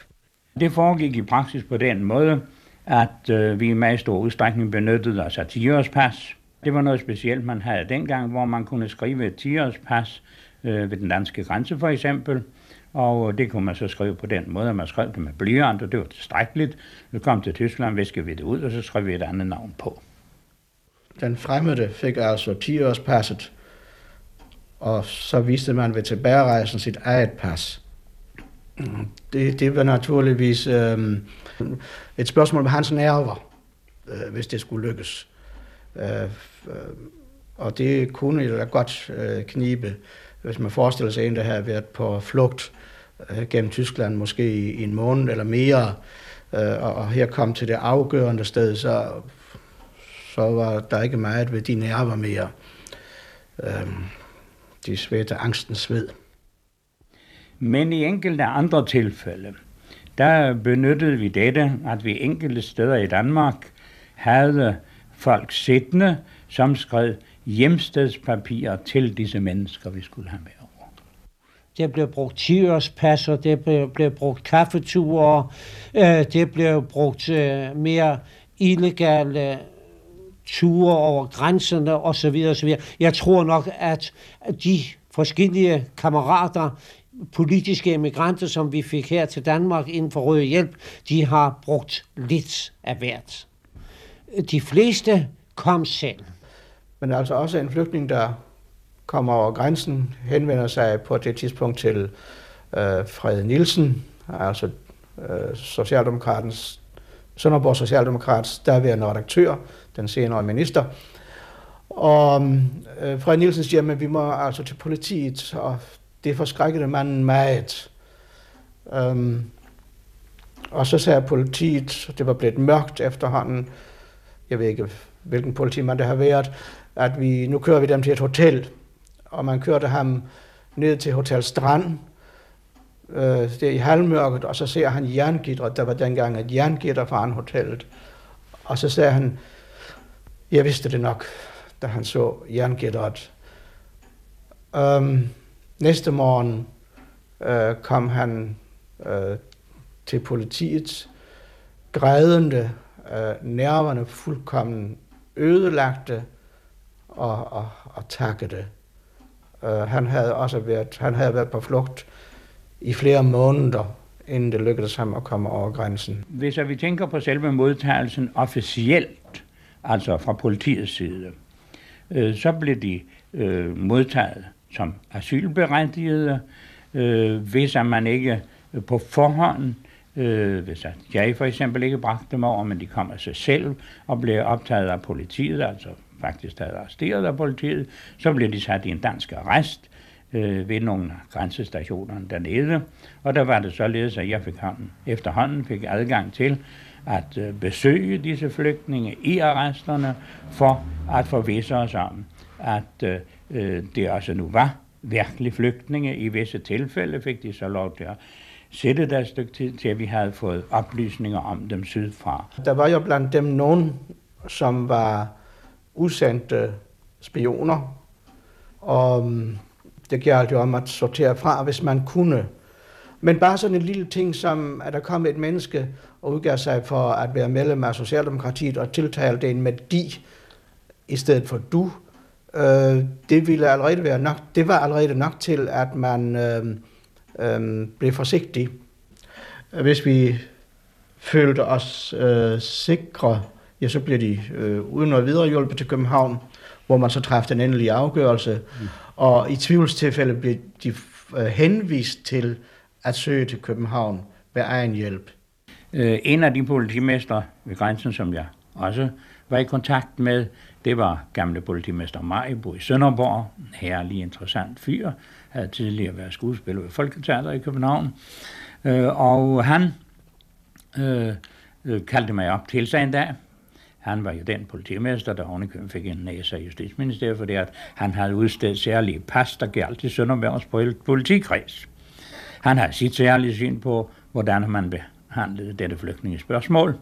Speaker 30: Det foregik i praksis på den måde, at øh, vi i meget stor udstrækning benyttede os af 10 pas. Det var noget specielt, man havde dengang, hvor man kunne skrive et 10-årspas øh, ved den danske grænse for eksempel. Og det kunne man så skrive på den måde, at man skrev det med blyant, og det var tilstrækkeligt. Nu kom til Tyskland, viskede vi det ud, og så skrev vi et andet navn på.
Speaker 32: Den fremmede fik altså 10-årspasset, og så viste man ved tilbagerejsen sit eget pas. Det, det var naturligvis øh, et spørgsmål med hans nerver, øh, hvis det skulle lykkes. Øh, øh, og det kunne jo da godt øh, knibe, hvis man forestiller sig en, der havde været på flugt øh, gennem Tyskland, måske i, i en måned eller mere, øh, og, og her kom til det afgørende sted, så, så var der ikke meget ved de nerver mere. Øh, de svedte angstens ved.
Speaker 30: Men i enkelte andre tilfælde, der benyttede vi dette, at vi enkelte steder i Danmark havde folk sittende, som skrev hjemstedspapirer til disse mennesker, vi skulle have med over.
Speaker 35: Det blev brugt tiårspasser, det blev, blev brugt kaffeture, øh, det blev brugt øh, mere illegale ture over grænserne osv. osv. Jeg tror nok, at de forskellige kammerater, politiske emigranter, som vi fik her til Danmark inden for Røde Hjælp, de har brugt lidt af hvert. De fleste kom selv.
Speaker 32: Men altså også en flygtning, der kommer over grænsen, henvender sig på det tidspunkt til øh, Fred Nielsen, altså øh, Socialdemokratens, Sønderborg Socialdemokrats derværende redaktør, den senere minister. Og øh, Fred Nielsen siger, at vi må altså til politiet, og det forskrækkede manden meget. Øhm, og så sagde politiet, det var blevet mørkt efterhånden, jeg ved ikke, hvilken politimand det har været, at vi, nu kører vi dem til et hotel, og man kørte ham ned til Hotel Strand, øh, det er i halvmørket, og så ser han jerngitteret, der var dengang et jerngitter foran hotellet, og så sagde han, jeg vidste det nok, da han så jerngitteret. Øhm, næste morgen øh, kom han øh, til politiet, grædende, øh, nerverne fuldkommen ødelagte og, og, og takkede. Øh, han havde også været, han havde været på flugt i flere måneder, inden det lykkedes ham at komme over grænsen.
Speaker 30: Hvis vi tænker på selve modtagelsen officielt, altså fra politiets side, øh, så blev de øh, modtaget som asylberettigede, øh, hvis man ikke øh, på forhånd Øh, hvis at jeg for eksempel ikke bragte dem over, men de kom af sig selv og blev optaget af politiet, altså faktisk taget arresteret af politiet, så blev de sat i en dansk arrest øh, ved nogle grænsestationer dernede, og der var det således, at jeg fik hånden, efterhånden fik adgang til at øh, besøge disse flygtninge i arresterne, for at forvisse os om, at øh, øh det også nu var virkelig flygtninge. I visse tilfælde fik de så lov til at sætte der et stykke tid til, at vi havde fået oplysninger om dem sydfra.
Speaker 32: Der var jo blandt dem nogen, som var udsendte spioner, og mm, det galt jo om at sortere fra, hvis man kunne. Men bare sådan en lille ting som, at der kom et menneske og udgav sig for at være medlem af Socialdemokratiet og tiltalte en med de i stedet for du, øh, det ville allerede være nok, det var allerede nok til, at man øh, øh, blev forsigtig. Hvis vi følte os øh, sikre, ja, så bliver de øh, uden noget videre hjulpet til København, hvor man så træffede den endelige afgørelse. Mm. Og i tvivlstilfælde blev de øh, henvist til at søge til København ved egen hjælp.
Speaker 30: Øh, en af de politimester ved grænsen, som jeg også var i kontakt med, det var gamle politimester Majbo i Sønderborg, en herlig interessant fyr, havde tidligere været skuespiller ved Folketeater i København. Øh, og han øh, øh kaldte mig op til sig en dag, Han var jo den politimester, der ovenikøbet fik en næse af Justitsministeriet, fordi at han havde udstedt særlige pas, der galt i Sønderbergs politikreds. Han har sit særlige syn på, hvordan man behandlede dette flygtningespørgsmål.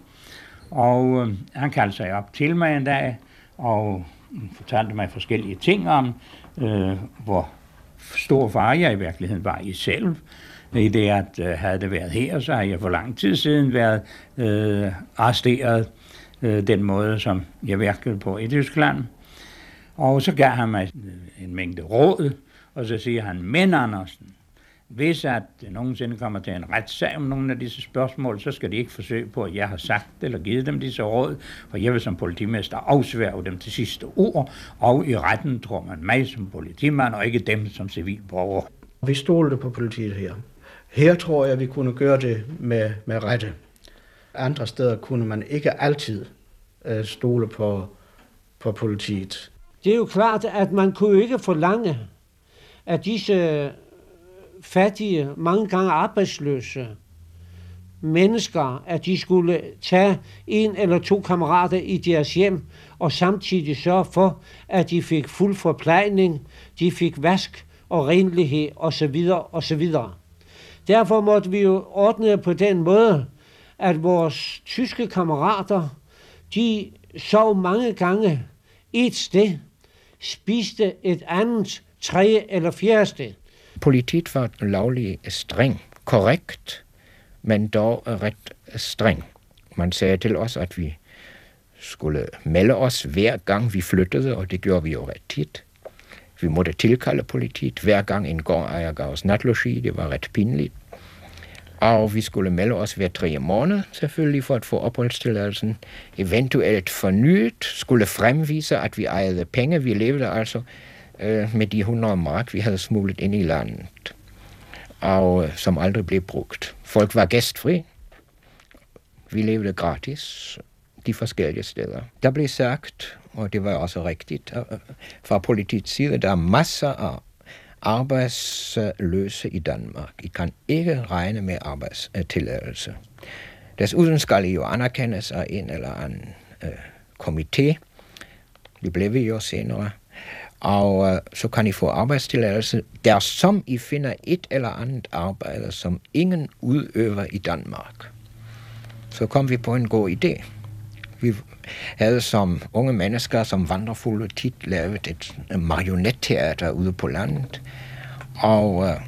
Speaker 30: Og øh, han kaldte sig op til mig en dag og fortalte mig forskellige ting om, øh, hvor stor far jeg i virkeligheden var i selv. I det, at øh, havde det været her, så havde jeg for lang tid siden været øh, arresteret øh, den måde, som jeg virkede på i Tyskland. Og så gav han mig øh, en mængde råd, og så siger han, men Andersen, hvis at det nogensinde kommer til en retssag om nogle af disse spørgsmål, så skal de ikke forsøge på, at jeg har sagt eller givet dem disse råd, for jeg vil som politimester afsværge dem til sidste ord, og i retten tror man mig som politimand, og ikke dem som civilborger.
Speaker 32: Vi stolte på politiet her. Her tror jeg, vi kunne gøre det med, med rette. Andre steder kunne man ikke altid øh, stole på, på politiet.
Speaker 35: Det er jo klart, at man kunne ikke forlange, at disse fattige, mange gange arbejdsløse mennesker, at de skulle tage en eller to kammerater i deres hjem, og samtidig sørge for, at de fik fuld forplejning, de fik vask og renlighed osv. osv. Derfor måtte vi jo ordne på den måde, at vores tyske kammerater, de sov mange gange et sted, spiste et andet, tredje eller fjerde sted.
Speaker 34: Politiet var lovlig streng, korrekt, men dog ret streng. Man sagde til os, at vi skulle melde os hver gang vi flyttede, og det gjorde vi jo ret tit. Vi måtte tilkalde politiet hver gang en gårdejer gav os natlogi, det var ret pinligt. Og vi skulle melde os hver tre måneder selvfølgelig, for at få opholdstilladelsen. Eventuelt fornyet, skulle fremvise, at vi ejede penge. Vi levede altså øh, med de 100 mark, vi havde smuglet ind i landet, og øh, som aldrig blev brugt. Folk var gæstfri. Vi levede gratis de forskellige steder. Der blev sagt, og det var også rigtigt, øh, øh, fra politiets side, der er masser af arbejdsløse i Danmark. I kan ikke regne med arbejdstilladelse. Desuden skal I jo anerkendes af en eller anden øh, komité. Det blev vi jo senere og øh, så kan I få arbejdstilladelse, der som I finder et eller andet arbejde, som ingen udøver i Danmark. Så kom vi på en god idé. Vi havde som unge mennesker, som vandrefulde tit lavet et marionetteater ude på landet, og øh,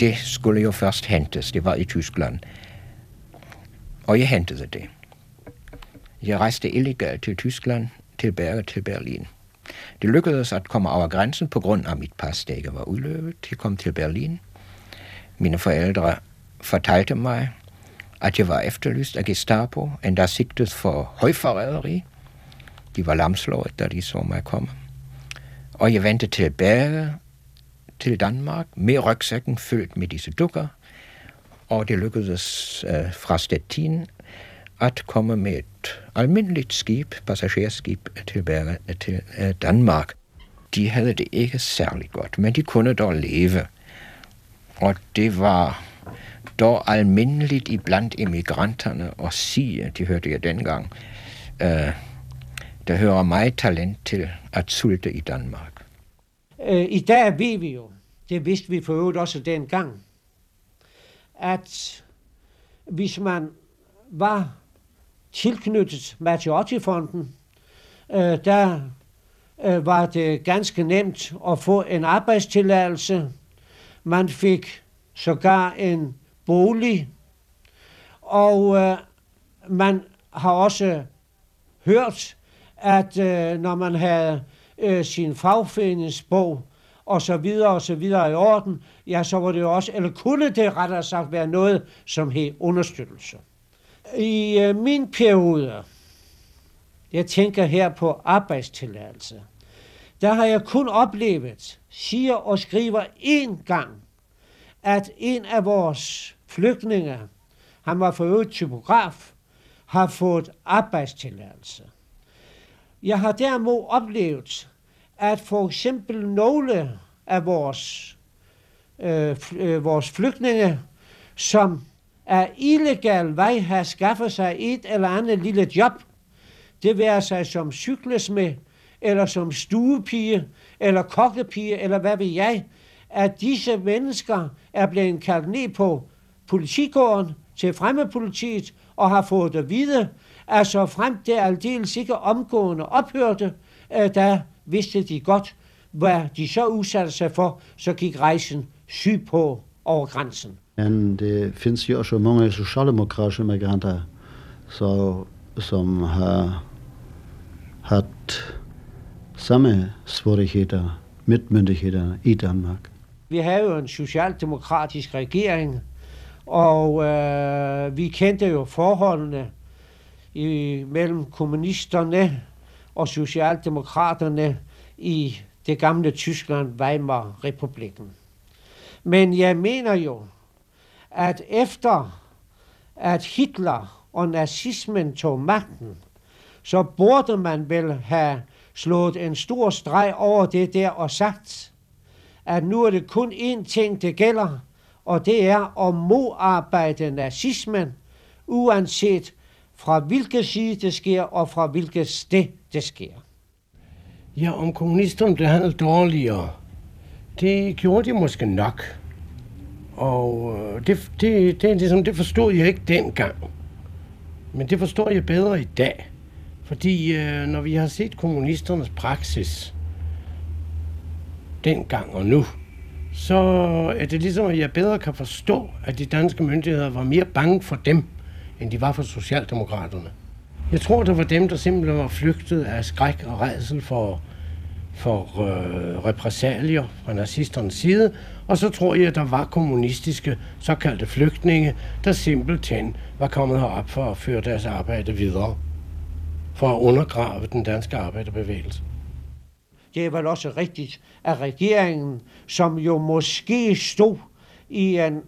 Speaker 34: det skulle jo først hentes. Det var i Tyskland. Og jeg hentede det. Jeg rejste illegalt til Tyskland, tilbage til Berlin. Det lykkedes at komme over grænsen på grund af mit pas, der ikke var udløbet. Jeg kom til Berlin. Mine forældre fortalte mig, at jeg var efterlyst af Gestapo, endda sigtet for højforræderi. De var lamslået, da de så mig komme. Og jeg vendte tilbage til Danmark med rygsækken fyldt med disse dukker, og det lykkedes øh, fra Stettin at komme med et almindeligt skib, passagerskib, tilbage til Danmark. De havde det ikke særlig godt, men de kunne dog leve. Og det var dog almindeligt iblandt emigranterne at sige, de hørte jeg dengang, øh, der hører meget talent til at sulte i Danmark.
Speaker 35: Øh, I dag ved vi jo, det vidste vi for øvrigt også dengang, at hvis man var tilknyttet Mattiotti-fonden, øh, der øh, var det ganske nemt at få en arbejdstilladelse. Man fik sågar en bolig, og øh, man har også hørt, at øh, når man havde øh, sin fagforeningsbog og så videre og så videre i orden, ja, så var det jo også, eller kunne det rettere sagt være noget, som hed understøttelse. I øh, min periode, jeg tænker her på arbejdstilladelse, der har jeg kun oplevet, siger og skriver én gang, at en af vores flygtninge, han var for øvrigt typograf, har fået arbejdstilladelse. Jeg har derimod oplevet, at for eksempel nogle af vores, øh, øh, vores flygtninge, som af illegal vej har skaffet sig et eller andet lille job, det være sig som cyklesmed, eller som stuepige, eller kokkepige, eller hvad ved jeg, at disse mennesker er blevet kaldt ned på politikåren til fremmedpolitiet og har fået at vide, at så frem det aldeles ikke omgående ophørte, øh, der vidste de godt, hvad de så udsatte sig for, så gik rejsen sydpå over grænsen.
Speaker 36: Men det finns ju också många socialdemokratiska migranter så, som har haft samme svårigheter med myndigheterna i Danmark.
Speaker 35: Vi havde jo en socialdemokratisk regering, og øh, vi kendte jo forholdene i, mellem kommunisterne og socialdemokraterne i det gamle Tyskland, Weimar-republiken. Men jeg mener jo, at efter at Hitler og nazismen tog magten, så burde man vel have slået en stor streg over det der og sagt, at nu er det kun én ting, det gælder, og det er at modarbejde nazismen, uanset fra hvilken side det sker, og fra hvilket sted det sker.
Speaker 37: Ja, om kommunisterne blev handlet dårligere, det gjorde de måske nok. Og øh, det, det, det, det, ligesom, det forstod jeg ikke dengang. Men det forstår jeg bedre i dag. Fordi øh, når vi har set kommunisternes praksis dengang og nu, så er det ligesom, at jeg bedre kan forstå, at de danske myndigheder var mere bange for dem, end de var for Socialdemokraterne. Jeg tror, det var dem, der simpelthen var flygtet af skræk og redsel for, for øh, repressalier fra nazisternes side, og så tror jeg, at der var kommunistiske såkaldte flygtninge, der simpelthen var kommet herop for at føre deres arbejde videre, for at undergrave den danske arbejderbevægelse.
Speaker 35: Det er vel også rigtigt, at regeringen, som jo måske stod i en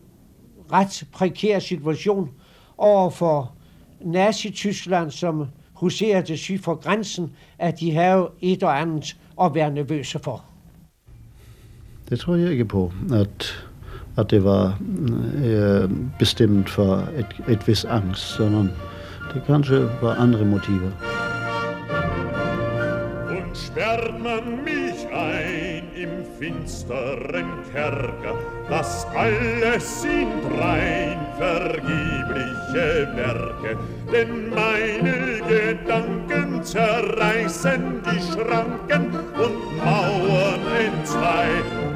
Speaker 35: ret prekær situation over for Nazi-Tyskland, som huserede syd for grænsen, at de havde et og andet at være nervøse for.
Speaker 36: Det tror jeg ikke på, at, at det var øh, bestemt for et, et vis angst, sondern det kanskje var andre motiver.
Speaker 38: Und finsteren Kerker, das alles sind rein vergebliche Werke, denn meine Gedanken zerreißen die Schranken und Mauern entzwei,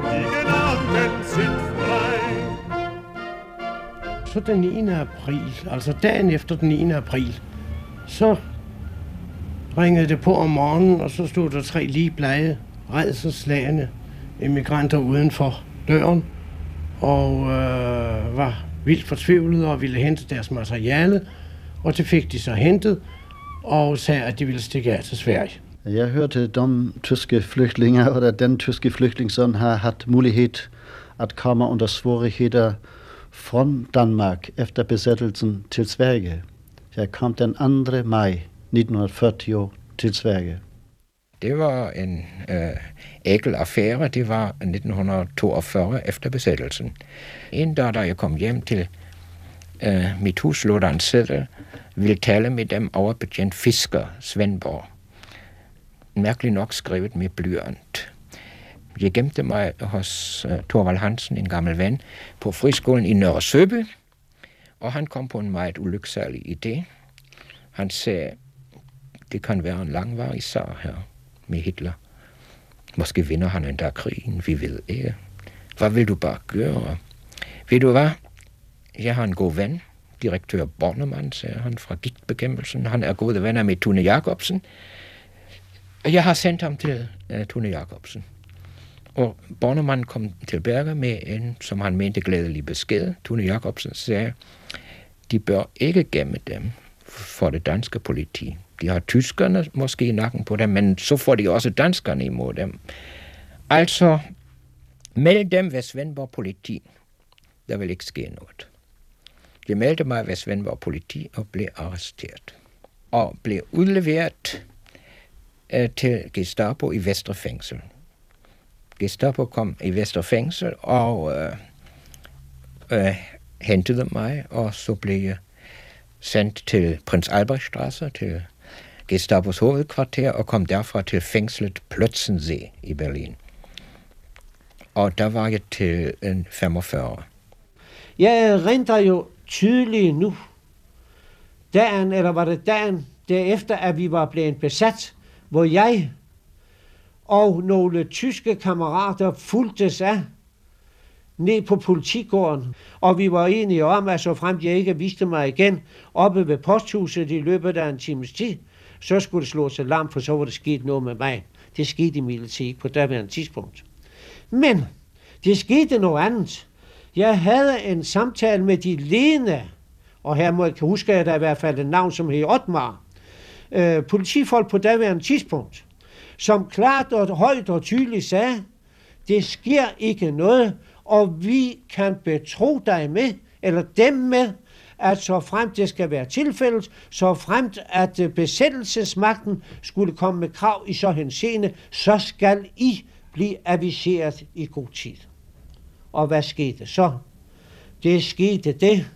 Speaker 38: die Gedanken sind frei.
Speaker 37: Så den 9. april, altså dagen efter den 9. april, så ringede det på om morgenen, og så stod der tre lige blege, redselslagende immigranter uden for døren, og øh, var vildt fortvivlede og ville hente deres materiale, og det fik de så hentet, og sagde, at de ville stikke af til Sverige.
Speaker 36: Jeg hørte de tyske flygtninge, <laughs> eller den tyske flygtning, som har haft mulighed at komme under svårigheder fra Danmark efter besættelsen til Sverige. Jeg kom den 2. maj 1940 til Sverige.
Speaker 34: Det var en øh, ækel affære. Det var 1942 efter besættelsen. En dag, da jeg kom hjem til øh, mit hus, lå der en sædel, ville tale med dem over betjent Fisker, Svendborg. Mærkeligt nok skrevet med blyant. Jeg gemte mig hos øh, Torvald Hansen, en gammel ven, på friskolen i Nørre Søby, og han kom på en meget ulyksalig idé. Han sagde, det kan være en langvarig sag her med Hitler. Måske vinder han endda krigen, vi ved ikke. Hvad vil du bare gøre? Ved du hvad? Jeg har en god ven, direktør Bornemann, sagde han fra gigtbekæmpelsen. Han er gode venner med Tune Jacobsen. Jeg har sendt ham til uh, Tune Jacobsen. Og Bornemann kom til Berger med en, som han mente, glædelig besked. Tune Jacobsen sagde, de bør ikke gemme dem for det danske politi. De har tyskerne måske i nakken på dem, men så får de også danskerne imod dem. Altså, meld dem ved Svendborg politi. Der vil ikke ske noget. Jeg meldte mig ved Svendborg politi og blev arresteret. Og blev udleveret øh, til Gestapo i Vesterfængsel. Gestapo kom i Vesterfængsel og øh, øh, hentede mig, og så blev jeg sendt til Prins Albrechtstrasse, til Gestapos hovedkvarter og kom derfra til fængslet Plötzensee i Berlin. Og der var jeg til en 45.
Speaker 35: Jeg erindrer jo tydeligt nu, dagen, eller var det dagen derefter, at vi var blevet besat, hvor jeg og nogle tyske kammerater fulgtes af ned på politigården, og vi var enige om, at så frem jeg ikke viste mig igen oppe ved posthuset i løbet af en times tid, så skulle det slås alarm, for så var det sket noget med mig. Det skete imidlertid ikke på daværende tidspunkt. Men det skete noget andet. Jeg havde en samtale med de ledende, og her må jeg huske, at der i hvert fald et navn, som hed Otmar, øh, politifolk på daværende tidspunkt, som klart og højt og tydeligt sagde, det sker ikke noget, og vi kan betro dig med, eller dem med, at så fremt det skal være tilfældet, så fremt at øh, besættelsesmagten skulle komme med krav i så henseende, så skal I blive aviseret i god tid. Og hvad skete så? Det skete det,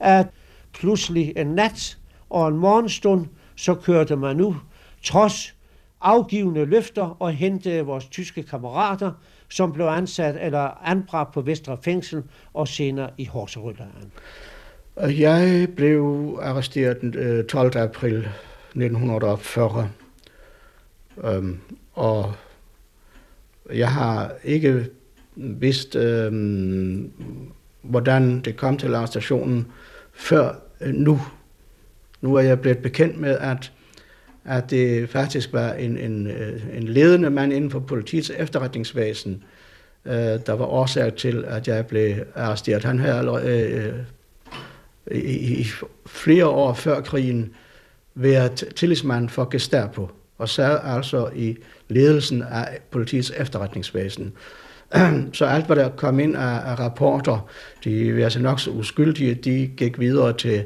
Speaker 35: at pludselig en nat og en morgenstund, så kørte man nu, trods afgivende løfter, og hentede vores tyske kammerater, som blev ansat eller anbragt på Vestre Fængsel og senere i Horserødlejren.
Speaker 32: Jeg blev arresteret øh, den 12. april 1940, øhm, og jeg har ikke vidst, øhm, hvordan det kom til arrestationen før øh, nu. Nu er jeg blevet bekendt med, at, at det faktisk var en, en, øh, en ledende mand inden for politiets efterretningsvæsen, øh, der var årsag til, at jeg blev arresteret. Han havde allerede i, i flere år før krigen været tillidsmand for Gestapo og sad altså i ledelsen af politiets efterretningsvæsen. <clears throat> Så alt, hvad der kom ind af, af rapporter, de var altså nok så uskyldige, de gik videre til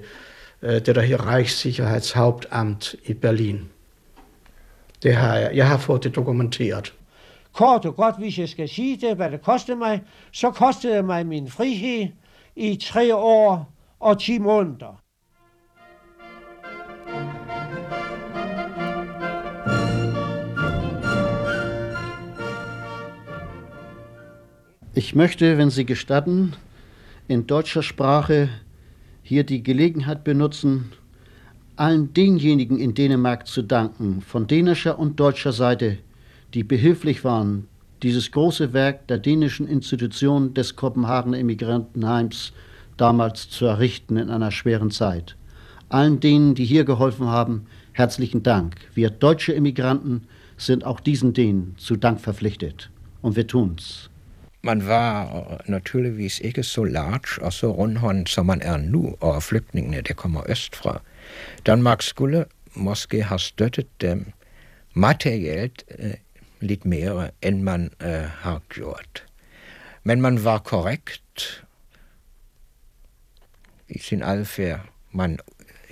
Speaker 32: øh, det, der hedder Reichssicherheitshauptamt i Berlin. Det har jeg, jeg har fået det dokumenteret.
Speaker 35: Kort og godt, hvis jeg skal sige det, hvad det kostede mig, så kostede det mig min frihed i tre år og 10 måneder.
Speaker 36: Ich möchte, wenn Sie gestatten, in deutscher Sprache hier die Gelegenheit benutzen, allen denjenigen in Dänemark zu danken, von dänischer und deutscher Seite, die behilflich waren, dieses große Werk der dänischen Institution des Kopenhagener Immigrantenheims damals zu errichten in einer schweren Zeit. Allen denen, die hier geholfen haben, herzlichen Dank. Wir deutsche Immigranten sind auch diesen denen zu Dank verpflichtet. Und wir tun's.
Speaker 34: Man var naturligvis ikke så large og så rundhånd, som man er nu, og flygtningene, der kommer østfra. Danmark skulle måske have støttet dem materielt øh, lidt mere, end man øh, har gjort. Man var korrekt i sin adfærd. Man,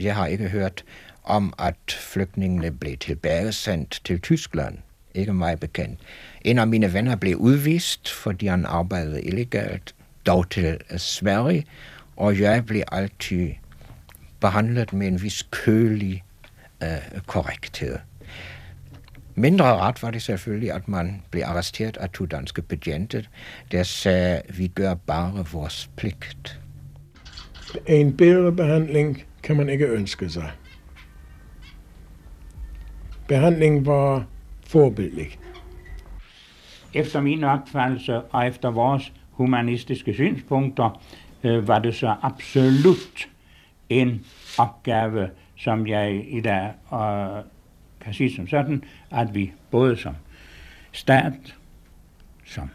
Speaker 34: jeg har ikke hørt om, at flygtningene blev tilbagesendt til Tyskland. Ikke mig bekendt. En af mine venner blev udvist, fordi han arbejdede illegalt, dog til Sverige, og jeg blev altid behandlet med en vis kølig øh, korrekthed. Mindre ret var det selvfølgelig, at man blev arresteret af to danske betjente, der sagde, vi gør bare vores pligt.
Speaker 20: En bedre behandling kan man ikke ønske sig. Behandlingen var forbildelig.
Speaker 30: Efter min opfattelse og efter vores humanistiske synspunkter, øh, var det så absolut en opgave, som jeg i dag øh, kan sige som sådan, at vi både som stat, som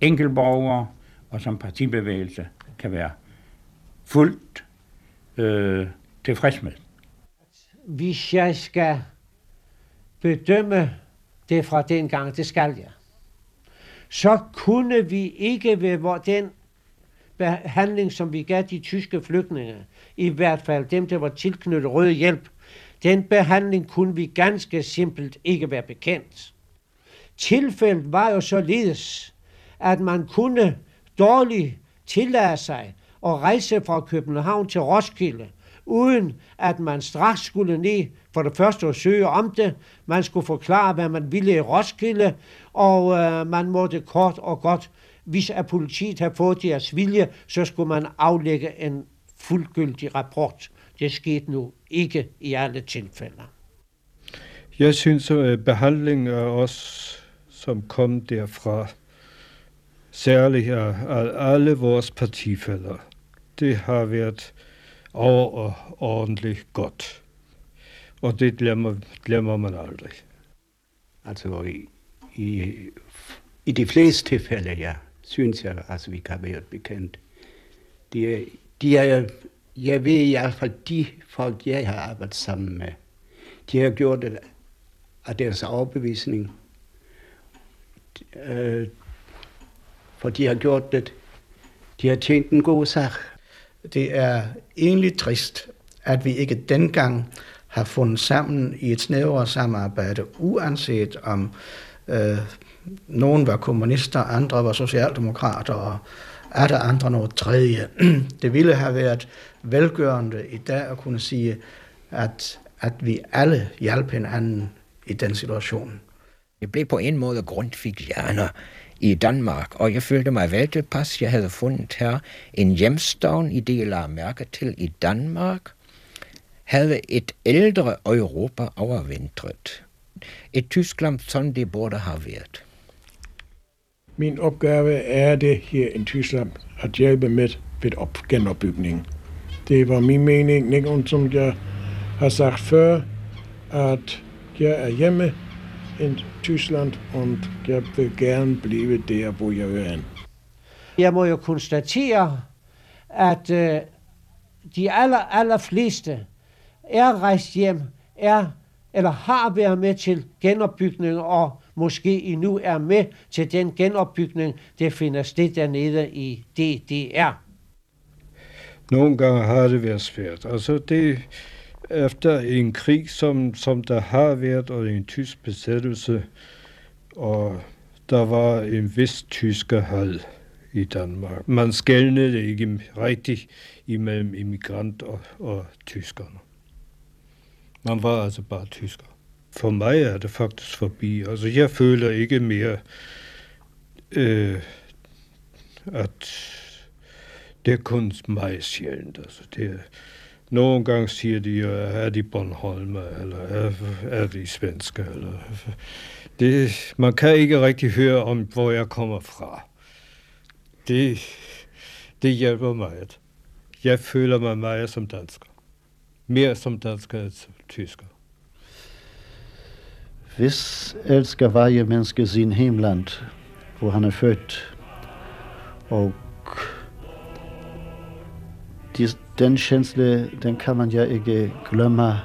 Speaker 30: enkeltborgere og som partibevægelse kan være fuldt øh, tilfreds med.
Speaker 35: Hvis jeg skal bedømme det fra den gang, det skal jeg, så kunne vi ikke ved hvor den behandling, som vi gav de tyske flygtninge, i hvert fald dem, der var tilknyttet rød hjælp, den behandling kunne vi ganske simpelt ikke være bekendt. Tilfældet var jo således, at man kunne dårligt tillade sig at rejse fra København til Roskilde, uden at man straks skulle ned for det første at søge om det. Man skulle forklare, hvad man ville i Roskilde, og øh, man måtte kort og godt, hvis at politiet havde fået deres vilje, så skulle man aflægge en fuldgyldig rapport. Det skete nu ikke i alle tilfælde.
Speaker 39: Jeg synes, øh, at behandlingen af os, som kom derfra, særligt af alle vores partifælder, det har været overordentligt godt. Og det glemmer, glemmer man aldrig.
Speaker 33: Altså i, i, i de fleste tilfælde, ja, synes jeg, altså vi kan være bekendt. De, de er, jeg ved i hvert fald, de folk, jeg har arbejdet sammen med, de har gjort det af deres overbevisning. Øh, for de har gjort det.
Speaker 32: Det er egentlig trist, at vi ikke dengang har fundet sammen i et snævere samarbejde, uanset om øh, nogen var kommunister, andre var socialdemokrater, og er der andre noget tredje. <clears throat> Det ville have været velgørende i dag at kunne sige, at, at vi alle hjalp hinanden i den situation.
Speaker 34: Vi blev på en måde grundfigianer i Danmark, og jeg følte mig vel tilpas. Jeg havde fundet her en hjemstavn i det, jeg lagde mærke til i Danmark, havde et ældre Europa overvintret. Et Tyskland, som det burde have været.
Speaker 20: Min opgave er det her i Tyskland at hjælpe med ved op genopbygning. Det var min mening, ikke? som jeg har sagt før, at jeg er hjemme i Tyskland, og jeg vil gerne blive der, hvor jeg er.
Speaker 35: Jeg må jo konstatere, at øh, de aller, aller fleste er rejst hjem, er eller har været med til genopbygning, og måske endnu er med til den genopbygning, der finder sted dernede i DDR.
Speaker 39: Nogle gange har det været svært. Altså det, efter en krig, som, som der har været, og en tysk besættelse, og der var en vis had i Danmark. Man skældnede ikke rigtigt imellem immigrant og, og tyskerne. Man var altså bare tysker. For mig er det faktisk forbi. Altså, jeg føler ikke mere, øh, at det er kun mig sjældent. Altså, det er, nogle gange siger de, er de Bornholm, eller er, er de svenske, eller... Det, man kan ikke rigtig høre om, hvor jeg kommer fra. Det, det hjælper meget. Jeg føler mig meget som dansker. Mere som dansker end som tysker.
Speaker 36: Hvis elsker varje menneske sin hemland, hvor han er født, og de, den känsla, den kan man ja ikke glemme,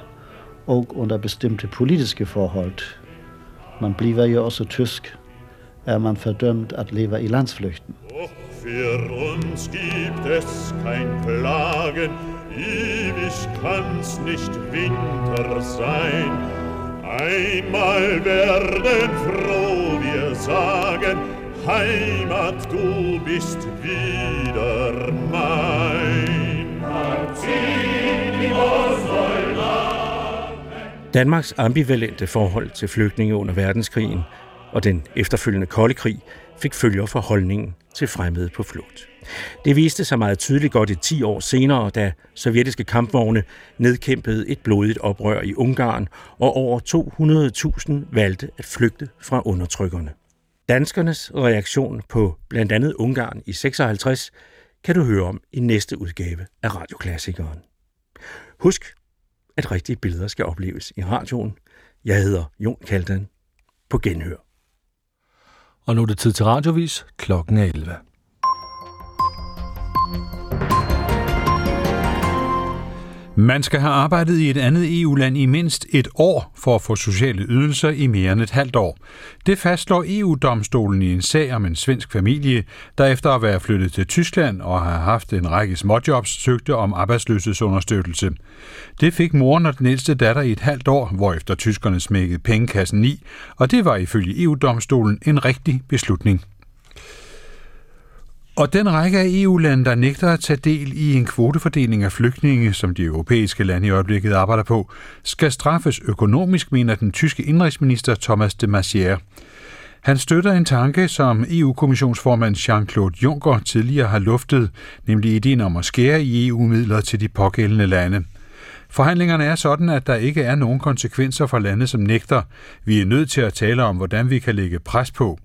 Speaker 36: og under bestemte politiske forhold. Man bliver jo også tysk, er man fordømt at leve i landsflygten.
Speaker 38: Och für uns gibt es kein Klagen, ewig kann's nicht Winter sein. Einmal werden froh wir sagen, Heimat, du bist wieder mein.
Speaker 9: Danmarks ambivalente forhold til flygtninge under verdenskrigen og den efterfølgende kolde krig fik følger for holdningen til fremmede på flugt. Det viste sig meget tydeligt godt et 10 år senere, da sovjetiske kampvogne nedkæmpede et blodigt oprør i Ungarn, og over 200.000 valgte at flygte fra undertrykkerne. Danskernes reaktion på blandt andet Ungarn i 56 kan du høre om i næste udgave af Radioklassikeren. Husk, at rigtige billeder skal opleves i radioen. Jeg hedder Jon Kaldan. På genhør.
Speaker 40: Og nu er det tid til radiovis. Klokken er 11. Man skal have arbejdet i et andet EU-land i mindst et år for at få sociale ydelser i mere end et halvt år. Det fastslår EU-domstolen i en sag om en svensk familie, der efter at være flyttet til Tyskland og have haft en række småjobs, søgte om arbejdsløshedsunderstøttelse. Det fik moren og den ældste datter i et halvt år, hvorefter tyskerne smækkede pengekassen i, og det var ifølge EU-domstolen en rigtig beslutning.
Speaker 2: Og den række af EU-lande, der nægter at tage del i en kvotefordeling af flygtninge, som de europæiske lande i øjeblikket arbejder på, skal straffes økonomisk, mener den tyske indrigsminister Thomas de Maizière. Han støtter en tanke, som EU-kommissionsformand Jean-Claude Juncker tidligere har luftet, nemlig ideen om at skære i EU-midler til de pågældende lande. Forhandlingerne er sådan, at der ikke er nogen konsekvenser for lande, som nægter. Vi er nødt til at tale om, hvordan vi kan lægge pres på.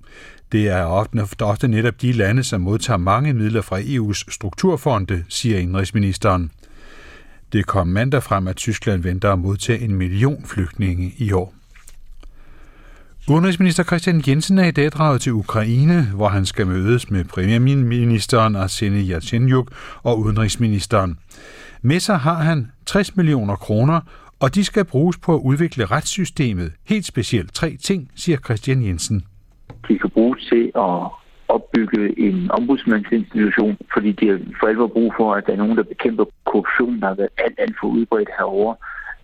Speaker 2: Det er ofte, ofte netop de lande, som modtager mange midler fra EU's strukturfonde, siger indrigsministeren. Det kom mandag frem, at Tyskland venter at modtage en million flygtninge i år. Udenrigsminister Christian Jensen er i dag draget til Ukraine, hvor han skal mødes med premierministeren Arsene Yatsenyuk og udenrigsministeren. Med sig har han 60 millioner kroner, og de skal bruges på at udvikle retssystemet. Helt specielt tre ting, siger Christian Jensen.
Speaker 41: De kan bruges til at opbygge en ombudsmandsinstitution, fordi de har for alvor brug for, at der er nogen, der bekæmper korruption, der har været alt, alt for udbredt herover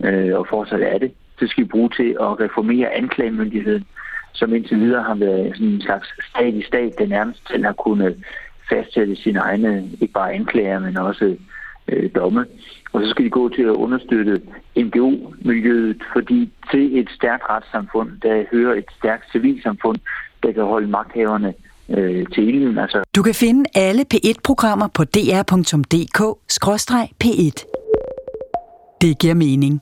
Speaker 41: øh, og fortsat er det. Det skal vi bruge til at reformere anklagemyndigheden, som indtil videre har været sådan en slags stat i stat, der nærmest selv har kunnet fastsætte sine egne, ikke bare anklager, men også øh, domme. Og så skal de gå til at understøtte NGO-miljøet, fordi til et stærkt retssamfund, der hører et stærkt civilsamfund, der kan holde magthaverne øh, til ilden. Altså.
Speaker 3: Du kan finde alle P1-programmer på dr.dk-p1. Det giver mening.